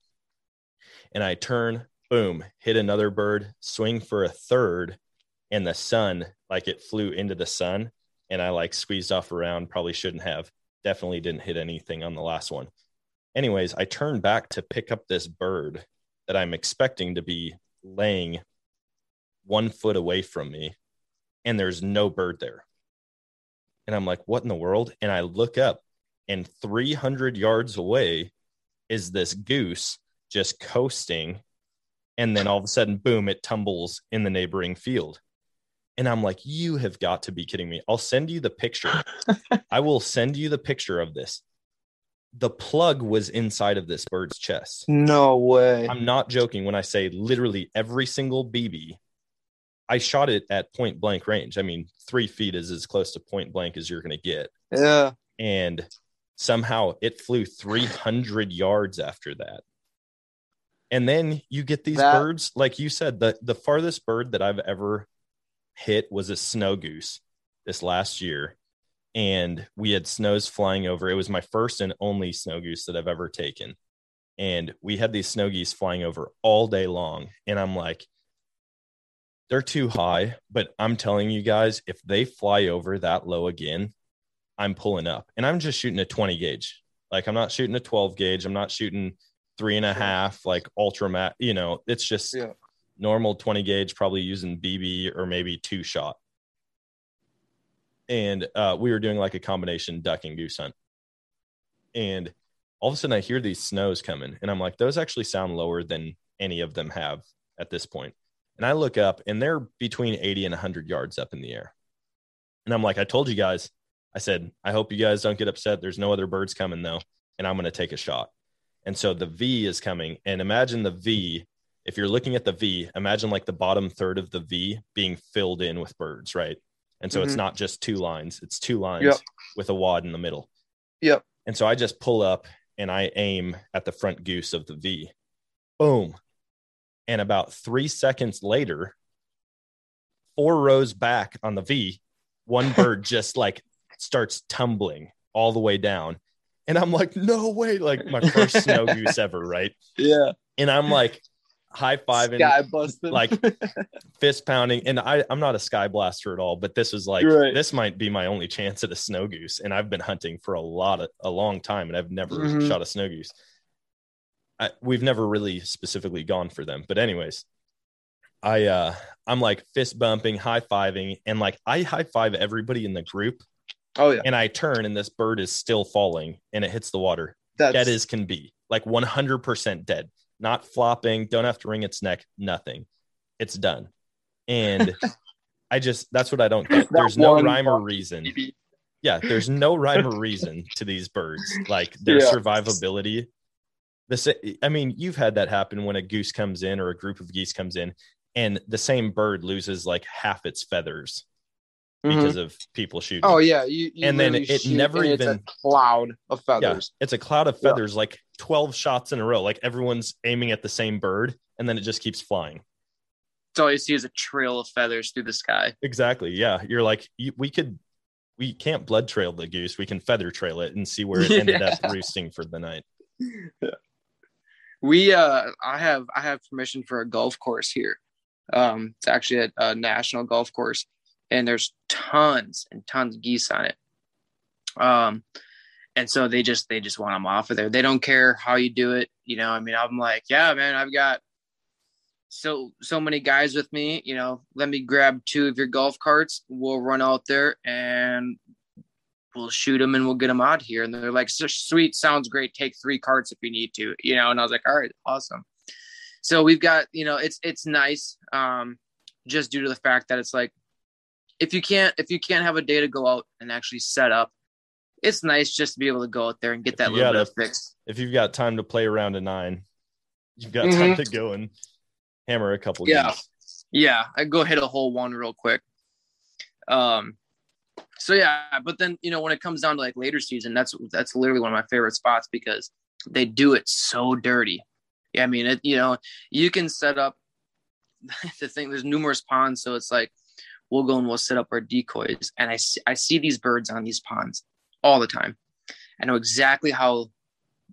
and I turn, boom, hit another bird, swing for a third, and the sun, like it flew into the sun and I like squeezed off around. Probably shouldn't have. Definitely didn't hit anything on the last one. Anyways, I turn back to pick up this bird that I'm expecting to be laying one foot away from me, and there's no bird there. And I'm like, what in the world? And I look up, and 300 yards away is this goose just coasting. And then all of a sudden, boom, it tumbles in the neighboring field. And I'm like, you have got to be kidding me. I'll send you the picture. I will send you the picture of this. The plug was inside of this bird's chest. no way. I'm not joking when I say literally every single BB. I shot it at point blank range. I mean, three feet is as close to point blank as you're going to get. yeah. And somehow it flew 300 yards after that. And then you get these That- birds, like you said, the, the farthest bird that I've ever hit was a snow goose this last year. And we had snows flying over. It was my first and only snow goose that I've ever taken. And we had these snow geese flying over all day long. And I'm like, they're too high. But I'm telling you guys, if they fly over that low again, I'm pulling up. And I'm just shooting a 20 gauge. Like I'm not shooting a 12 gauge. I'm not shooting three and a half, like Ultra Mag. You know, it's just Yeah. normal 20 gauge, probably using BB or maybe two shot. And uh, we were doing like a combination duck and goose hunt. And all of a sudden I hear these snows coming and I'm like, those actually sound lower than any of them have at this point. And I look up and they're between 80 and 100 yards up in the air. And I'm like, I told you guys, I said, I hope you guys don't get upset. There's no other birds coming though. And I'm going to take a shot. And so the V is coming. And imagine the V. If you're looking at the V, imagine like the bottom third of the V being filled in with birds, right? And so it's Mhm. not just two lines, it's two lines Yep. with a wad in the middle. Yep. And so I just pull up and I aim at the front goose of the V. Boom. And about three seconds later, four rows back on the V, one bird just like starts tumbling all the way down. And I'm like, no way. Like my first snow goose ever, right? Yeah. And I'm like high fiving, like fist pounding. And I, I'm not a sky blaster at all, but this was like, Right. this might be my only chance at a snow goose. And I've been hunting for a lot of a long time and I've never Mhm. shot a snow goose. I, we've never really specifically gone for them. But anyways, I uh I'm like fist bumping, high fiving, and like I high five everybody in the group, oh yeah. and I turn and this bird is still falling and it hits the water. That's Dead as can be, like 100% dead, not flopping, don't have to wring its neck, nothing. It's done. And I just that's what I don't get. There's no rhyme or reason. Yeah, there's no rhyme or reason to these birds. Like their Yeah. survivability This, I mean, you've had that happen when a goose comes in or a group of geese comes in, and the same bird loses like half its feathers mm-hmm. because of people shooting. Oh yeah, you, you And then it never and it's even- a cloud of feathers. yeah, it's a cloud of Yeah. feathers, like twelve shots in a row. Like everyone's aiming at the same bird, and then it just keeps flying. So all you see is a trail of feathers through the sky. Exactly. Yeah, you're like you, we could. We can't blood trail the goose. We can feather trail it and see where it ended up roosting for the night. We uh I have I have permission for a golf course here. Um it's actually a, a national golf course and there's tons and tons of geese on it. Um and so they just they just want them off of there. They don't care how you do it, you know. I mean, I'm like, yeah, man, I've got so so many guys with me, you know, let me grab two of your golf carts. We'll run out there and we'll shoot them and we'll get them out here. And they're like, sweet, sounds great. Take three carts if you need to, you know. And I was like, all right, awesome. So we've got, you know, it's it's nice, um, just due to the fact that it's like, if you can't if you can't have a day to go out and actually set up, it's nice just to be able to go out there and get that little bit of fix. If you've got time to play around a nine, you've got time to go and hammer a couple. Yeah. geese. Yeah, I go hit a hole one real quick. Um, so yeah, but then you know when it comes down to like later season, that's that's literally one of my favorite spots because they do it so dirty. Yeah, I mean it. You know, you can set up the thing. There's numerous ponds, so it's like we'll go and we'll set up our decoys, and I see, I see these birds on these ponds all the time. I know exactly how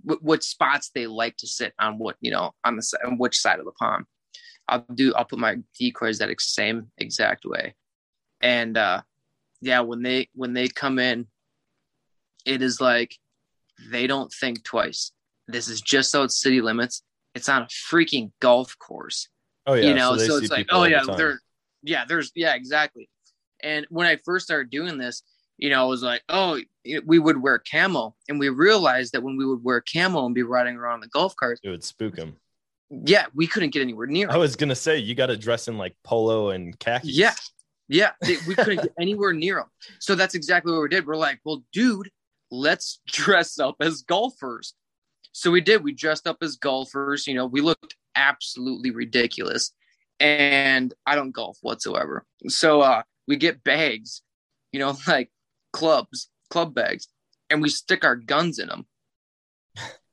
what, what spots they like to sit on what you know on the on which side of the pond. I'll do I'll put my decoys that same exact way. And uh yeah, when they when they come in, it is like they don't think twice. This is just out city limits. It's on a freaking golf course. Oh yeah. you know, they so, it's like, oh the yeah, time. there yeah, there's yeah, exactly. And when I first started doing this, you know, I was like, oh, we would wear camo, and we realized that when we would wear camo and be riding around the golf carts, it would spook them. yeah, we couldn't get anywhere near. I was gonna say you got to dress in like polo and khakis. Yeah. Yeah, they, we couldn't get anywhere near them. So that's exactly what we did. We're like, well, dude, let's dress up as golfers. So we did. We dressed up as golfers. You know, we looked absolutely ridiculous. And I don't golf whatsoever. So uh, we get bags, you know, like clubs, club bags, and we stick our guns in them.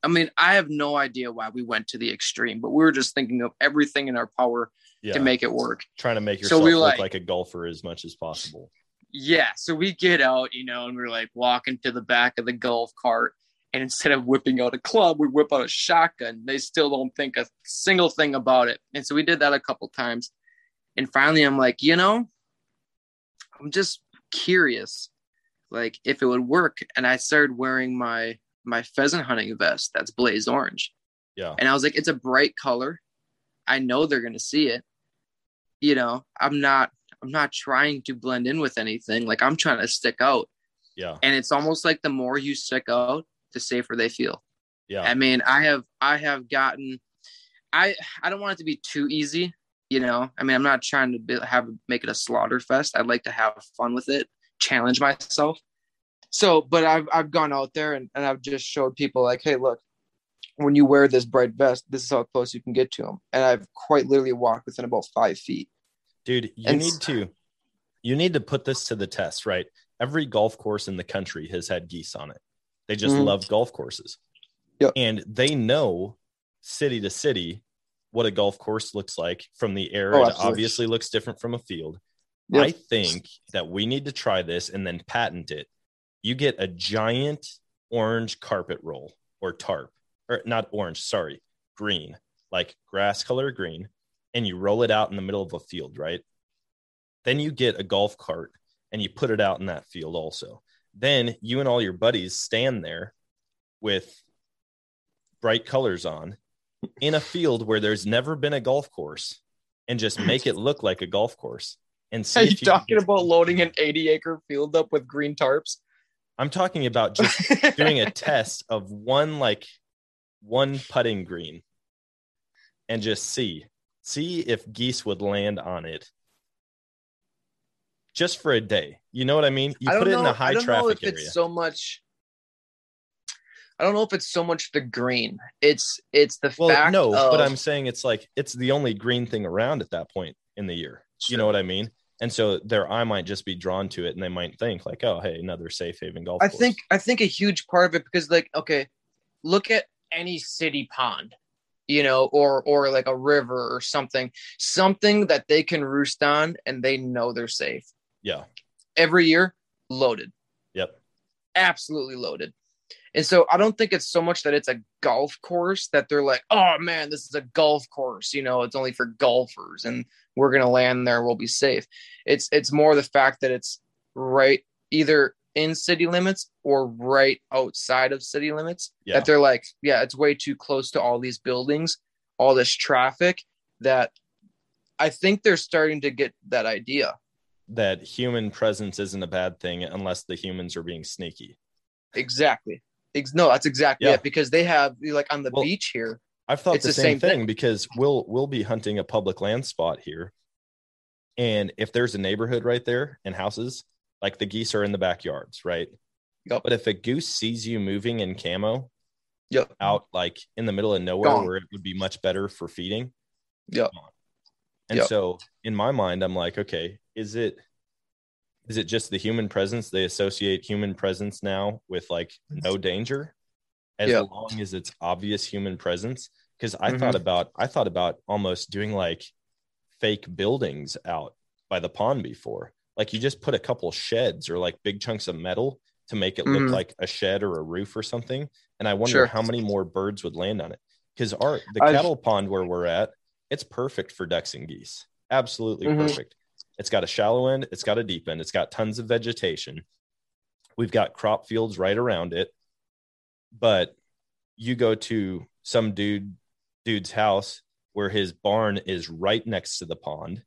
I mean, I have no idea why we went to the extreme, but we were just thinking of everything in our power yeah. to make it work. Trying to make So yourself we look like- like a golfer as much as possible. Yeah, so we get out, you know, and we're like walking to the back of the golf cart. And instead of whipping out a club, we whip out a shotgun. They still don't think a single thing about it. And so we did that a couple times. And finally, I'm like, you know, I'm just curious, like if it would work. And I started wearing my my pheasant hunting vest that's blaze orange. Yeah. And I was like, it's a bright color. I know they're gonna see it. You know, I'm not I'm not trying to blend in with anything. Like I'm trying to stick out. Yeah. And it's almost like the more you stick out, the safer they feel. Yeah. I mean, I have I have gotten I I don't want it to be too easy, you know. I mean, I'm not trying to be, have make it a slaughter fest. I'd like to have fun with it, challenge myself. So, but I've I've gone out there and, and I've just showed people like, hey, look, when you wear this bright vest, this is how close you can get to them. And I've quite literally walked within about five feet. Dude, you And- need to you need to put this to the test, right? Every golf course in the country has had geese on it. They just Mhm. love golf courses. Yep. And they know city to city what a golf course looks like from the air. Oh, it obviously looks different from a field. Yep. I think that we need to try this and then patent it. You get a giant orange carpet roll or tarp, or not orange, sorry, green, like grass color green, and you roll it out in the middle of a field, right? Then you get a golf cart and you put it out in that field also. Then you and all your buddies stand there with bright colors on in a field where there's never been a golf course and just make it look like a golf course. And see Are you if you talking about loading an 80 acre field up with green tarps? I'm talking about just doing a test of one like one putting green and just see see if geese would land on it just for a day you know what i mean you I put it in a I high don't know traffic if area so much. I don't know if it's so much the green. It's it's the Well, fact. no, but I'm saying it's like it's the only green thing around at that point in the year. You know what I mean? And so their eye might just be drawn to it, and they might think like, "Oh, hey, another safe haven golf." I course. think I think a huge part of it because like okay, look at any city pond, you know, or or like a river or something, something that they can roost on and they know they're safe. yeah, Every year, loaded, yep, absolutely loaded. And so I don't think it's so much that it's a golf course that they're like, oh man, this is a golf course. You know, it's only for golfers and we're gonna land there, we'll be safe. It's it's more the fact that it's right either in city limits or right outside of city limits. Yeah. That they're like, yeah, it's way too close to all these buildings, all this traffic that I think they're starting to get that idea. that human presence isn't a bad thing unless the humans are being sneaky. Exactly. Ex- no, that's exactly Yeah. it. Because they have like on the Well, beach here. I've thought It's the, the same, same thing, thing. because we'll we'll be hunting a public land spot here, and if there's a neighborhood right there and houses, like the geese are in the backyards, right? Yep. But if a goose sees you moving in camo Yep. out like in the middle of nowhere Gone. where it would be much better for feeding, Yep. gone. And Yep. so in my mind, I'm like, okay, is it is it just the human presence? They associate human presence now with like no danger, as long as it's obvious human presence. Because I Mhm. thought about I thought about almost doing like fake buildings out by the pond before. Like you just put a couple sheds or like big chunks of metal to make it look Mhm. like a shed or a roof or something. And I wonder Sure. how many more birds would land on it. Because our the I've- cattle pond where we're at, it's perfect for ducks and geese. Absolutely Mhm. perfect. It's got a shallow end, it's got a deep end, it's got tons of vegetation. We've got crop fields right around it. But you go to some dude dude's house where his barn is right next to the pond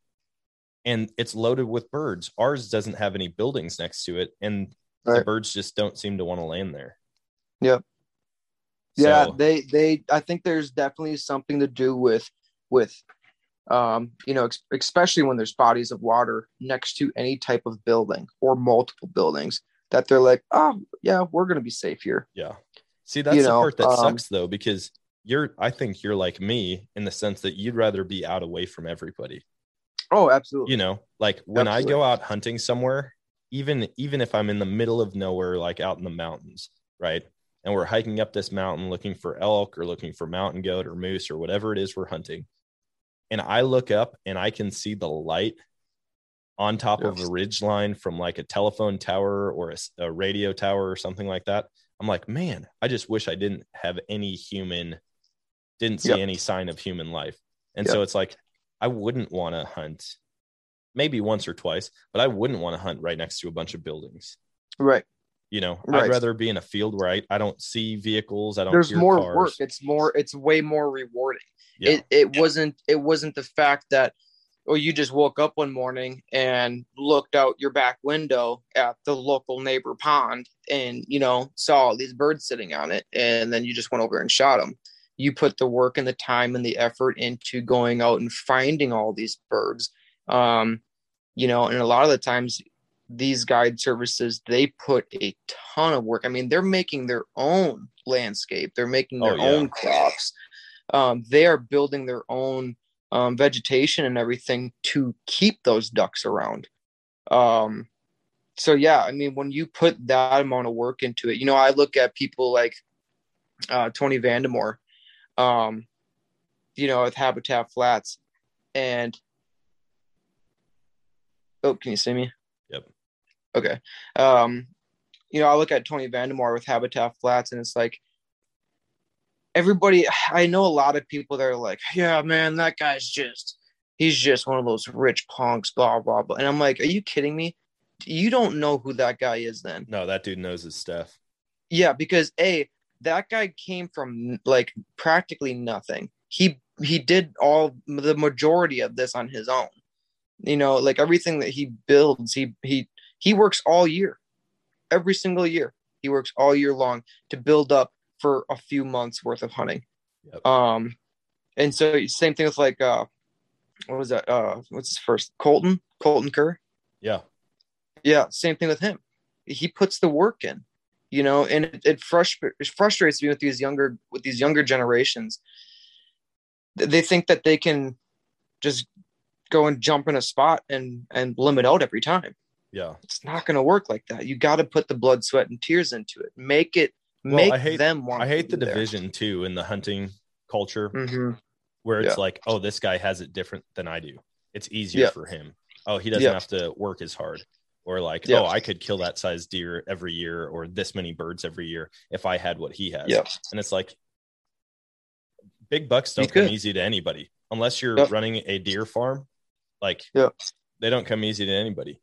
and it's loaded with birds. Ours doesn't have any buildings next to it and the birds just don't seem to want to land there. Yep. Yeah, So- they they I think there's definitely something to do with with um you know ex- especially when there's bodies of water next to any type of building or multiple buildings that they're like oh yeah we're gonna be safe here Yeah. See, that's You the know, part that um, sucks though, because you're I think you're like me in the sense that you'd rather be out away from everybody. oh absolutely You know, like when I go out hunting somewhere, even even if I'm in the middle of nowhere, like out in the mountains, right? And we're hiking up this mountain looking for elk or looking for mountain goat or moose or whatever it is we're hunting. And I look up and I can see the light on top of a ridge line from like a telephone tower or a radio tower or something like that. I'm like, man, I just wish I didn't have any human, didn't see Yep. any sign of human life. And Yep. so it's like, I wouldn't want to hunt maybe once or twice, but I wouldn't want to hunt right next to a bunch of buildings. right You know, I'd rather be in a field where I, I don't see vehicles. I don't there's more cars. work it's more it's way more rewarding Yeah. It it wasn't it wasn't the fact that oh you just woke up one morning and looked out your back window at the local neighbor pond and you know saw all these birds sitting on it and then you just went over and shot them. You put the work and the time and the effort into going out and finding all these birds. Um, you know, and a lot of the times these guide services they put a ton of work. I mean, they're making their own landscape. They're making their Oh, yeah. own crops. Um, they are building their own um, vegetation and everything to keep those ducks around. Um, so yeah, I mean, when you put that amount of work into it, you know, I look at people like uh, Tony Vandemore, um, you know, with Habitat Flats, and oh, can you see me? Okay. Um, you know, I look at Tony Vandemore with Habitat Flats, and it's like everybody. I know a lot of people that are like, "Yeah, man, that guy's just he's just one of those rich punks." Blah blah blah. And I'm like, "Are you kidding me? You don't know who that guy is, then?" no, that dude knows his stuff. Yeah, because a that guy came from like practically nothing. He he did all the majority of this on his own. You know, like everything that he builds, he he he works all year, every single year. He works all year long to build up for a few months worth of hunting. Yep. Um, and so same thing with like uh, what was that? Uh, what's his first? Colton Colton Kerr. Yeah. Yeah, same thing with him. He puts the work in. you know, and it, it, it frustrates me with these younger with these younger generations. They think that they can just go and jump in a spot and and limit out every time. Yeah, it's not going to work like that. You got to put the blood, sweat, and tears into it. Make it well, make I hate, them want. I hate the there. division too in the hunting culture, Mm-hmm. where it's Yeah. like, oh, this guy has it different than I do. It's easier Yeah. for him. Oh, he doesn't Yeah. have to work as hard. Or like, oh, I could kill that size deer every year or this many birds every year if I had what he has. And it's like big bucks don't come easy to anybody unless you're running a deer farm. Like they don't come easy to anybody.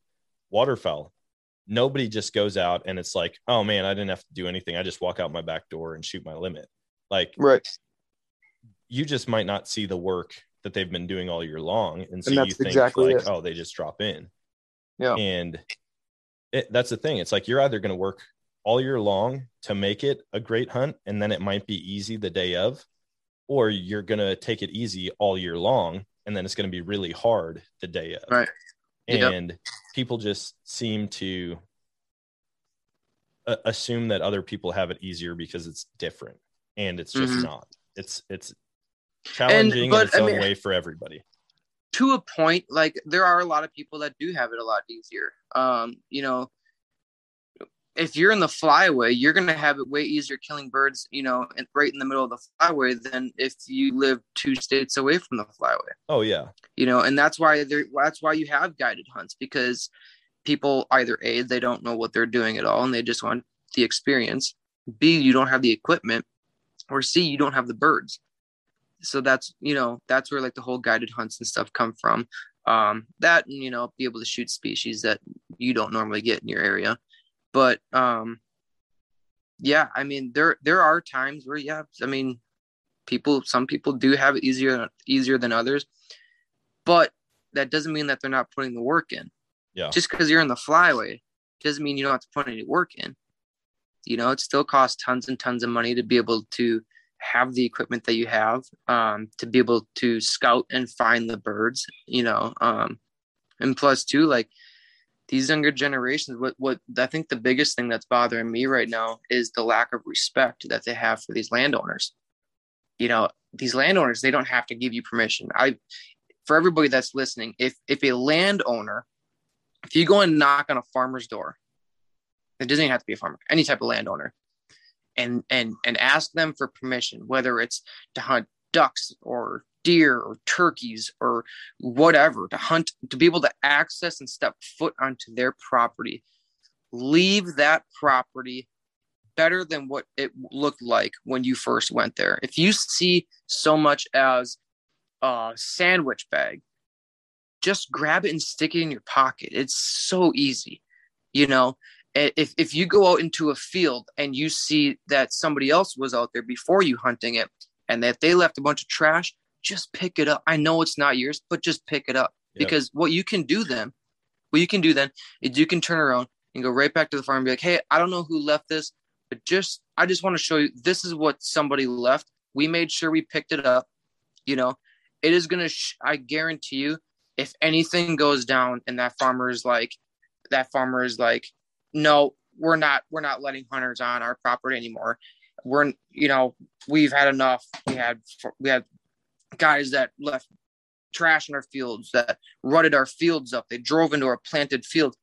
Waterfowl. Nobody just goes out and it's like, oh man, I didn't have to do anything. I just walk out my back door and shoot my limit. Like Right. you just might not see the work that they've been doing all year long. And so And you think exactly like, it. oh, they just drop in. Yeah. And it, that's the thing. It's like you're either going to work all year long to make it a great hunt, and then it might be easy the day of, or you're going to take it easy all year long, and then it's going to be really hard the day of. Right. Yep. And people just seem to uh, assume that other people have it easier because it's different, and it's just Mhm. not. It's it's challenging in but, its I own mean- way for everybody. to a point like there are a lot of people that do have it a lot easier um you know if you're in the flyway you're going to have it way easier killing birds you know right in the middle of the flyway than if you live two states away from the flyway. Oh yeah, you know and that's why there that's why you have guided hunts because people either a they don't know what they're doing at all and they just want the experience. B you don't have the equipment. Or c you don't have the birds. So that's you know that's where like the whole guided hunts and stuff come from. Um that and you know be able to shoot species that you don't normally get in your area but um yeah i mean there there are times where yeah i mean people some people do have it easier easier than others but that doesn't mean that they're not putting the work in. Yeah, just because you're in the flyway doesn't mean you don't have to put any work in. You know it still costs tons and tons of money to be able to have the equipment that you have um, to be able to scout and find the birds you know um, and plus too like these younger generations what what i think the biggest thing that's bothering me right now is the lack of respect that they have for these landowners. You know these landowners they don't have to give you permission. I for everybody that's listening if if a landowner if you go and knock on a farmer's door it doesn't even have to be a farmer any type of landowner and and and ask them for permission whether it's to hunt ducks or deer or turkeys or whatever to hunt to be able to access and step foot onto their property. Leave that property better than what it looked like when you first went there. If you see so much as a sandwich bag just grab it and stick it in your pocket. It's so easy you know? If, if you go out into a field and you see that somebody else was out there before you hunting it and that they left a bunch of trash just pick it up. I know it's not yours but just pick it up. Yep. because what you can do then what you can do then is you can turn around and go right back to the farm and be like hey i don't know who left this but just i just want to show you this is what somebody left. We made sure we picked it up you know? It is gonna sh- i guarantee you if anything goes down and that farmer is like that farmer is like no we're not we're not letting hunters on our property anymore. We're you know we've had enough. We had we had guys that left trash in our fields that rutted our fields up. They drove into our planted field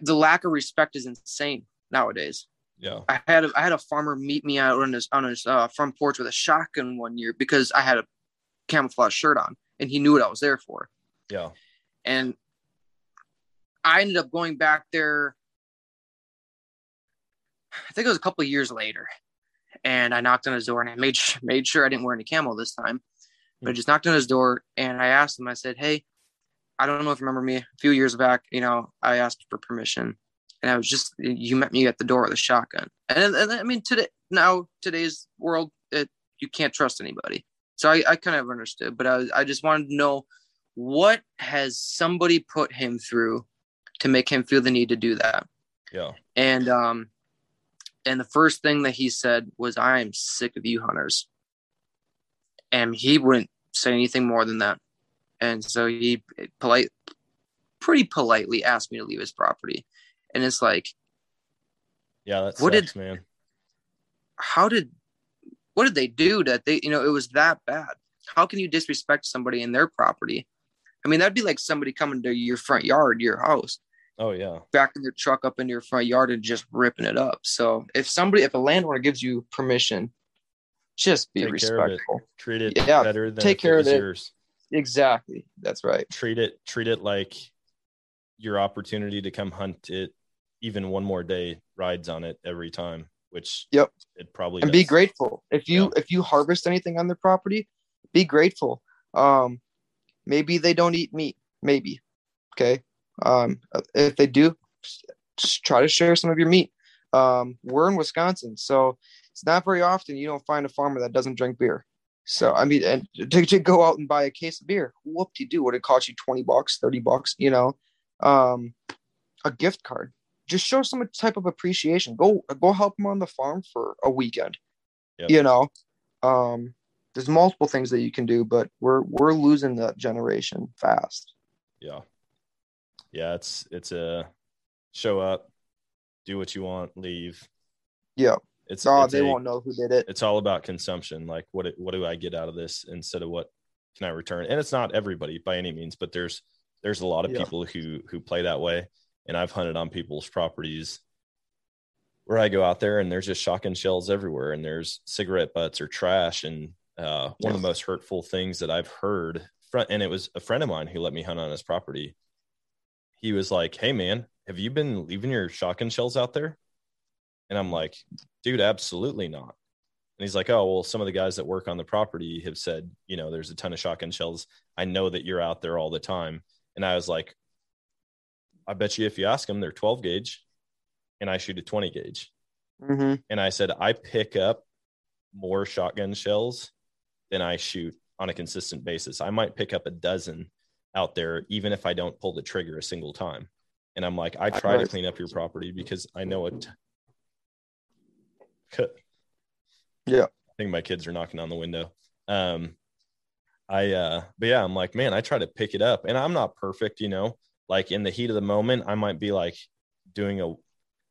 the lack of respect is insane nowadays. Yeah, I had a, I had a farmer meet me out on his on his uh, front porch with a shotgun one year because I had a camouflage shirt on and he knew what I was there for. yeah, And I ended up going back there. I think it was a couple of years later, and I knocked on his door and I made made sure I didn't wear any camo this time. But I just knocked on his door and I asked him. I said, "Hey, I don't know if you remember me. A few years back, you know, I asked for permission, and I was just you met me at the door with a shotgun. And, and I mean, today now today's world, it, you can't trust anybody. So I, I kind of understood, but I, I just wanted to know what has somebody put him through to make him feel the need to do that. yeah, And um, and the first thing that he said was, "I am sick of you hunters." And he wouldn't say anything more than that. And so he polite, pretty politely asked me to leave his property. And it's like, Yeah, that What did- man. how did what did they do that they you know it was that bad how can you disrespect somebody in their property i mean that'd be like somebody coming to your front yard your house Oh yeah, backing their truck up into your front yard and just ripping it up so if somebody if a landowner gives you permission just be Take care it. respectful treat it Yeah, better than take care it of it. yours. exactly that's right Treat it treat it like your opportunity to come hunt it. Even one more day rides on it every time, which Yep. it probably and be grateful if you Yeah. if you harvest anything on their property be grateful um maybe they don't eat meat maybe okay um if they do try to share some of your meat. Um we're in wisconsin so it's not very often you don't find a farmer that doesn't drink beer. So i mean and to, to go out and buy a case of beer whoop you do would it cost you 20 bucks 30 bucks you know? Um a gift card. Just show some type of appreciation. Go go help them on the farm for a weekend Yep. you know? Um there's multiple things that you can do but we're we're losing that generation fast. Yeah. Yeah, it's it's a show up, do what you want, leave. yeah It's, oh it's they a- won't know who did it it's all about consumption. Like what what do I get out of this instead of what can I return? And it's not everybody by any means, but there's there's a lot of Yeah. people who who play that way. And I've hunted on people's properties where I go out there and there's just shotgun shells everywhere and there's cigarette butts or trash. And uh, one of the most hurtful things that I've heard, and it was a friend of mine who let me hunt on his property. He was like, Hey man, have you been leaving your shotgun shells out there? And I'm like, dude, absolutely not. And he's like, oh, well, some of the guys that work on the property have said, you know, there's a ton of shotgun shells. I know that you're out there all the time. And I was like, I bet you if you ask them, they're 12 gauge and I shoot a 20 gauge. hmm And I said, I pick up more shotgun shells than I shoot on a consistent basis. I might pick up a dozen out there, even if I don't pull the trigger a single time. And I'm like, I try to clean up your property because I know it. Yeah. I think my kids are knocking on the window. Um, I, uh, but yeah, I'm like, man, I try to pick it up and I'm not perfect, you know, like in the heat of the moment, I might be like doing a,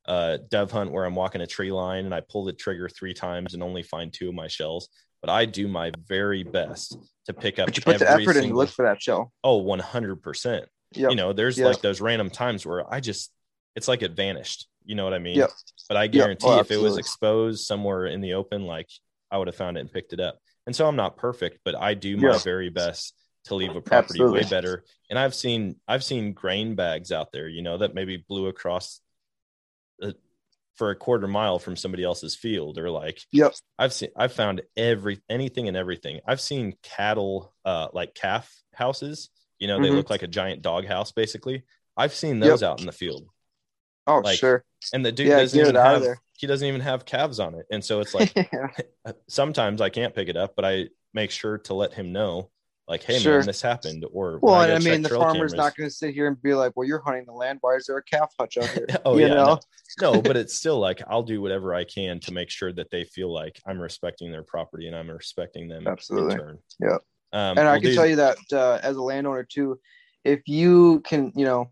uh, dove hunt where I'm walking a tree line and I pull the trigger three times and only find two of my shells. But I do my very best to pick up. but you put the effort in to single- look for that shell Oh, 100%. yeah You know, there's Yep. like those random times where I just, it's like it vanished. You know what I mean? Yep. But I guarantee Oh, if it was exposed somewhere in the open, like I would have found it and picked it up. And so I'm not perfect, but I do my very best to leave a property way better. And I've seen, I've seen grain bags out there, you know, that maybe blew across uh, for a quarter mile from somebody else's field or like yep I've seen I've found every anything and everything. I've seen cattle uh like calf houses, you know, they Mhm. look like a giant dog house basically. I've seen those out in the field. oh Like, sure And the dude Yeah, doesn't even it out of have he doesn't even have calves on it. And so it's like yeah sometimes I can't pick it up, but I make sure to let him know like, hey Sure. man, this happened. Or well I i mean the farmer's cameras- not going to sit here and be like well you're hunting the land why is there a calf hutch out here oh you yeah, know no. no, but it's still like I'll do whatever I can to make sure that they feel like I'm respecting their property and I'm respecting them Absolutely. turn. Yeah. Um, and I well, can tell you that uh, as a landowner too, if you can, you know,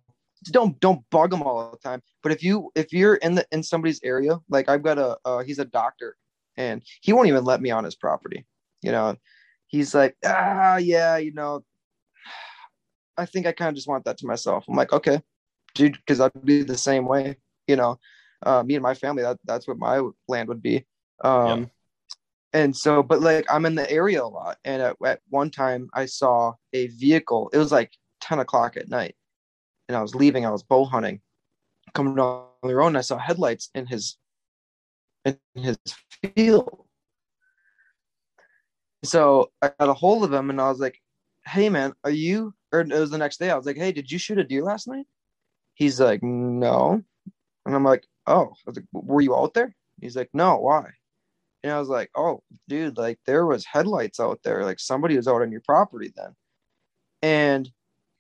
don't don't bug them all the time. But if you if you're in the in somebody's area, like I've got a uh, he's a doctor, and he won't even let me on his property. You know, he's like, ah, yeah, you know, I think I kind of just want that to myself. I'm like, okay, dude, because I'd be the same way. You know, uh, me and my family, that that's what my land would be. Um, and so but like i'm in the area a lot and at, at one time i saw a vehicle it was like 10 o'clock at night and i was leaving i was bow hunting coming down the road and i saw headlights in his in his field so i got a hold of him and i was like hey man are you or it was the next day i was like hey did you shoot a deer last night he's like no and i'm like oh I was like, were you out there he's like no why and I was like, oh, dude, like there was headlights out there. Like somebody was out on your property then. And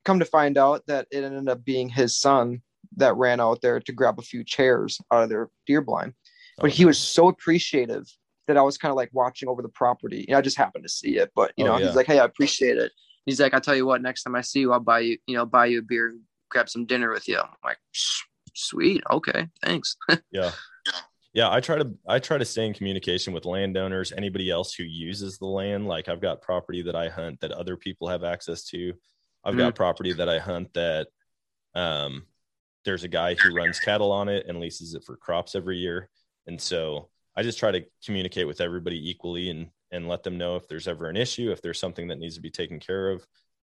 come to find out that it ended up being his son that ran out there to grab a few chairs out of their deer blind. But he was so appreciative that I was kind of like watching over the property. You know, I just happened to see it, but you Oh, know, yeah. he's like, hey, I appreciate it. He's like, I'll tell you what, next time I see you, I'll buy you, you know, buy you a beer and grab some dinner with you. I'm like, sweet, okay, thanks. Yeah. Yeah, I try to I try to stay in communication with landowners, anybody else who uses the land. Like I've got property that I hunt that other people have access to. I've got property that I hunt that um there's a guy who runs cattle on it and leases it for crops every year. And so I just try to communicate with everybody equally and and let them know if there's ever an issue, if there's something that needs to be taken care of,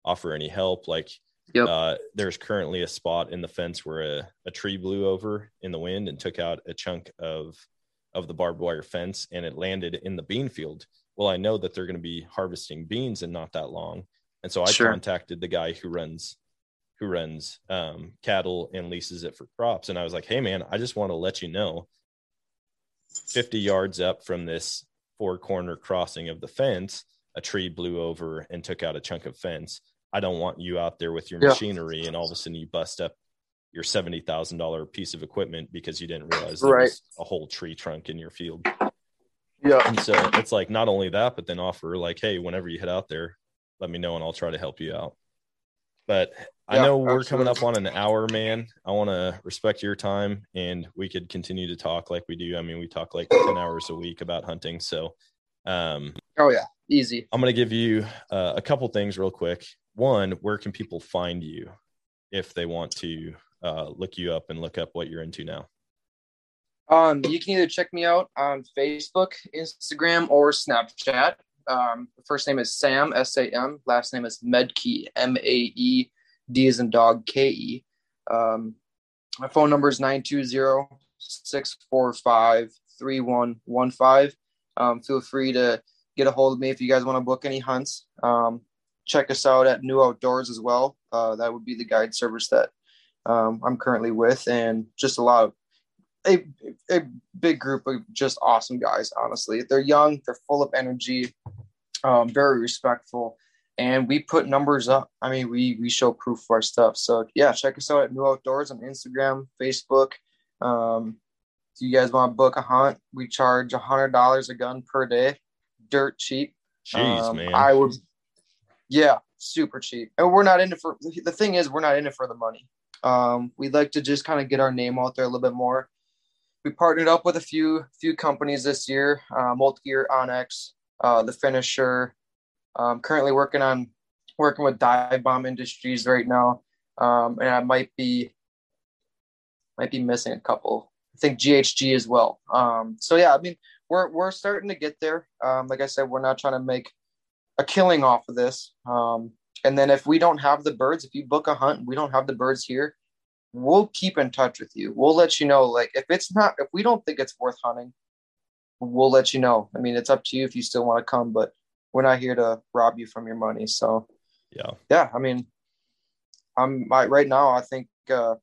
offer any help. Like Yep. uh, there's currently a spot in the fence where a, a tree blew over in the wind and took out a chunk of of the barbed wire fence and it landed in the bean field. Well, I know that they're going to be harvesting beans in not that long. And so I Sure. contacted the guy who runs who runs um, cattle and leases it for crops. And I was like, hey man, I just want to let you know 50 yards up from this four corner crossing of the fence, a tree blew over and took out a chunk of fence. I don't want you out there with your Yeah. machinery and all of a sudden you bust up your seventy thousand dollar piece of equipment because you didn't realize there Right. was a whole tree trunk in your field. Yeah. And so it's like not only that, but then offer like, hey, whenever you head out there, let me know and I'll try to help you out. But I know we're coming up on an hour, man. I want to respect your time and we could continue to talk like we do. I mean, we talk like 10 hours a week about hunting. So um, Oh yeah. Easy. I'm going to give you uh, a couple things real quick. One, where can people find you if they want to uh, look you up and look up what you're into now? Um, you can either check me out on Facebook, Instagram, or Snapchat. Um, first name is Sam S A M. Last name is Maedke M A E D as in dog K E. Um, my phone number is 920-645-3115. Um, feel free to get a hold of me if you guys want to book any hunts. Um, check us out at New Outdoors as well. Uh, that would be the guide service that um, I'm currently with, and just a lot of a, a big group of just awesome guys. Honestly, they're young, they're full of energy, um, very respectful, and we put numbers up. I mean, we we show proof of our stuff. So yeah, check us out at New Outdoors on Instagram, Facebook. Um, if you guys want to book a hunt, we charge a hundred dollars a gun per day, dirt cheap. Jeez, Um, man. I would, yeah, super cheap. And we're not in it for the thing is we're not in it for the money. Um, we'd like to just kind of get our name out there a little bit more. We partnered up with a few few companies this year, uh, Multigear, Onyx, uh, the Finisher. Um, currently working on working with Dive Bomb Industries right now, um, and I might be might be missing a couple. I think GHG as well. Um, so yeah, I mean we're we're starting to get there. Um, like I said, we're not trying to make a killing off of this. Um, and then if we don't have the birds, if you book a hunt, we don't have the birds here, we'll keep in touch with you. We'll let you know. Like if it's not, if we don't think it's worth hunting, we'll let you know. I mean, it's up to you if you still want to come, but we're not here to rob you from your money. So Yeah. yeah, I mean, I'm my right now. I think uh,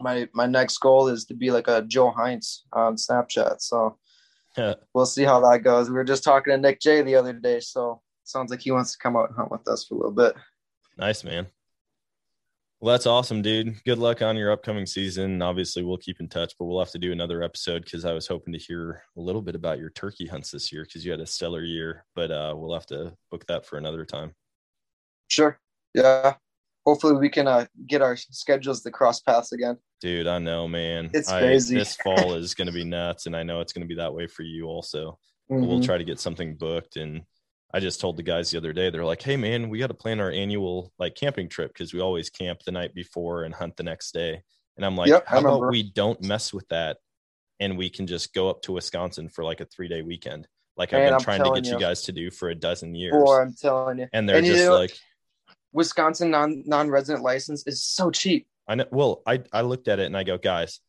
my my next goal is to be like a Joe Heinz on Snapchat. So yeah. we'll see how that goes. We were just talking to Nick J the other day, so sounds like he wants to come out and hunt with us for a little bit. Nice, man. Well, that's awesome, dude. Good luck on your upcoming season. Obviously, we'll keep in touch, but we'll have to do another episode because I was hoping to hear a little bit about your turkey hunts this year because you had a stellar year. But uh, we'll have to book that for another time. Sure. Yeah. Hopefully we can uh, get our schedules to cross paths again. Dude, I know, man. It's I- crazy. This fall is going to be nuts, and I know it's going to be that way for you also. But we'll try to get something booked. And I just told the guys the other day, they're like, "Hey, man, we got to plan our annual like camping trip because we always camp the night before and hunt the next day." And I'm like, Yep, "How about we don't mess with that, and we can just go up to Wisconsin for like a three day weekend, like I've been I'm trying to get you you. guys to do for a dozen years." I'm telling you. and they're and you just know- like, Wisconsin non non resident license is so cheap. I know. Well, I I looked at it and I go, guys,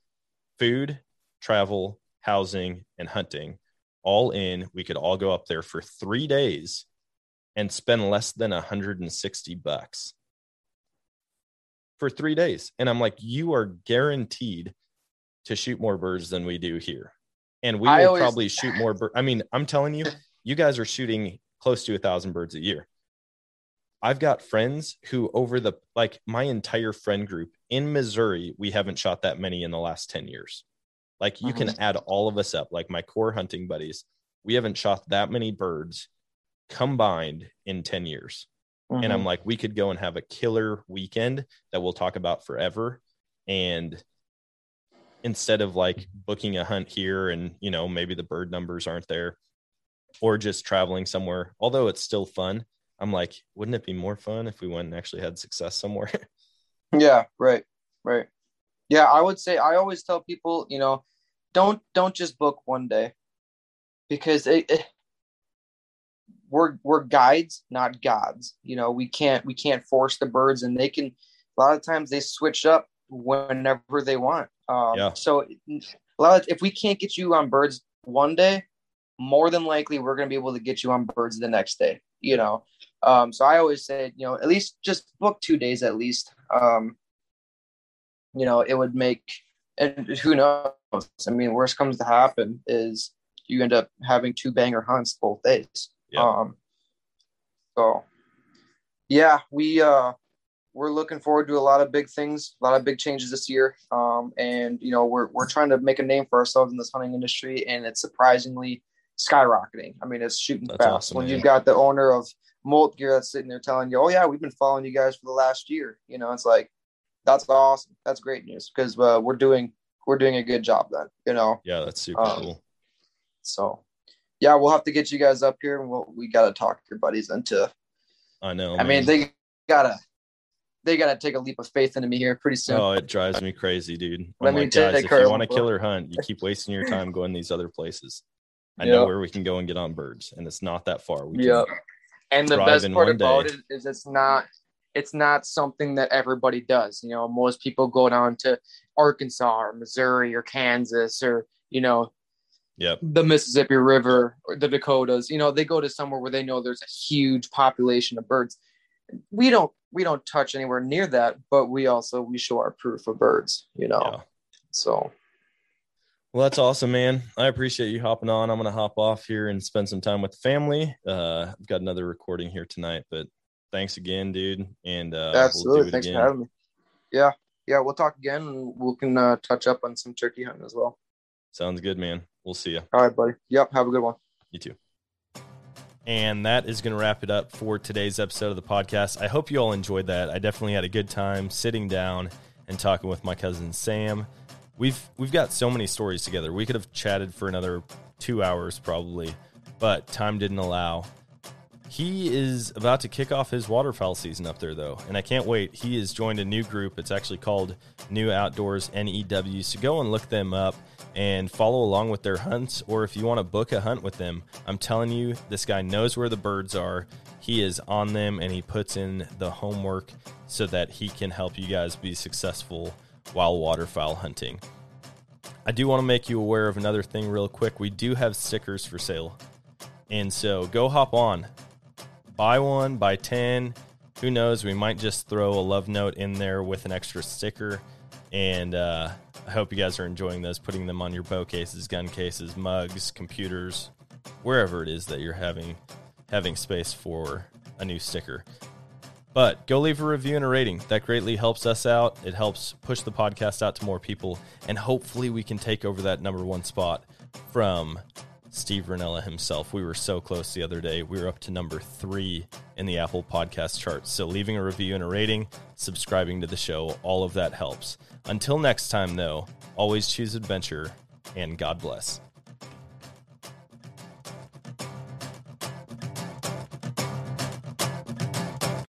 food, travel, housing, and hunting, all in. We could all go up there for three days and spend less than 160 bucks for three days. And I'm like, you are guaranteed to shoot more birds than we do here, and we I will always- probably shoot more birds. I mean, I'm telling you, you guys are shooting close to a thousand birds a year. I've got friends who over the like my entire friend group in Missouri, we haven't shot that many in the last 10 years. Like you can add all of us up, like my core hunting buddies. We haven't shot that many birds combined in 10 years. And Mm-hmm. I'm like, we could go and have a killer weekend that we'll talk about forever. And instead of like booking a hunt here and you know maybe the bird numbers aren't there or just traveling somewhere although it's still fun i'm like wouldn't it be more fun if we went and actually had success somewhere Yeah, right, right. Yeah, I would say I always tell people, you know, don't don't just book one day because it, it, we're we're guides, not gods. You know, we can't we can't force the birds, and they can. A lot of times they switch up whenever they want. Um, Yeah. So a lot of, if we can't get you on birds one day, more than likely we're going to be able to get you on birds the next day. You know, um, so I always say, you know, at least just book two days at least. Um, you know, it would make, and who knows? I mean, worst comes to happen is you end up having two banger hunts both days. Yeah. Um, so yeah, we uh, we're looking forward to a lot of big things, a lot of big changes this year. Um, and you know, we're we're trying to make a name for ourselves in this hunting industry, and it's surprisingly skyrocketing. I mean, it's shooting That's fast. awesome, when man. you've got the owner of Molt Gear that's sitting there telling you, "Oh yeah, we've been following you guys for the last year," you know, it's like that's awesome. That's great news because uh, we're doing we're doing a good job then. You know, yeah that's super Um, cool so yeah, we'll have to get you guys up here, and we'll, we got to talk your buddies into. i know I mean, they gotta they gotta take a leap of faith into me here pretty soon. Oh, it drives me crazy, dude. Let I'm me like, guys, if you want a over. killer hunt, you keep wasting your time going these other places. I know where we can go and get on birds, and it's not that far. We Yeah. And the best part about day. it is it's not it's not something that everybody does. You know, most people go down to Arkansas or Missouri or Kansas or, you know, Yep. the Mississippi River or the Dakotas. You know, they go to somewhere where they know there's a huge population of birds. We don't we don't touch anywhere near that, but we also we show our proof of birds, you know. Yeah. So Well, that's awesome, man. I appreciate you hopping on. I'm gonna hop off here and spend some time with the family. Uh, I've got another recording here tonight, but thanks again, dude. And uh, absolutely. we'll Thanks again. for having me. Yeah. Yeah, we'll talk again and we can uh, touch up on some turkey hunting as well. Sounds good, man. We'll see you. All right, buddy. Yep. Have a good one. You too. And that is going to wrap it up for today's episode of the podcast. I hope you all enjoyed that. I definitely had a good time sitting down and talking with my cousin Sam. We've we've got so many stories together. We could have chatted for another 2 hours probably, but time didn't allow. He is about to kick off his waterfowl season up there though, and I can't wait. He has joined a new group. It's actually called New Outdoors NEW. So go and look them up and follow along with their hunts or if you want to book a hunt with them. I'm telling you, this guy knows where the birds are. He is on them and he puts in the homework so that he can help you guys be successful while waterfowl hunting. I do want to make you aware of another thing real quick. We do have stickers for sale. And so go hop on. Buy one, buy 10. Who knows? We might just throw a love note in there with an extra sticker. And uh, I hope you guys are enjoying those, putting them on your bow cases, gun cases, mugs, computers, wherever it is that you're having having space for a new sticker. But go leave a review and a rating. That greatly helps us out. It helps push the podcast out to more people. And hopefully we can take over that number one spot from Steve Rinella himself. We were so close the other day. We were up to number three in the Apple podcast chart. So leaving a review and a rating, subscribing to the show, all of that helps. Until next time, though, always choose adventure and God bless.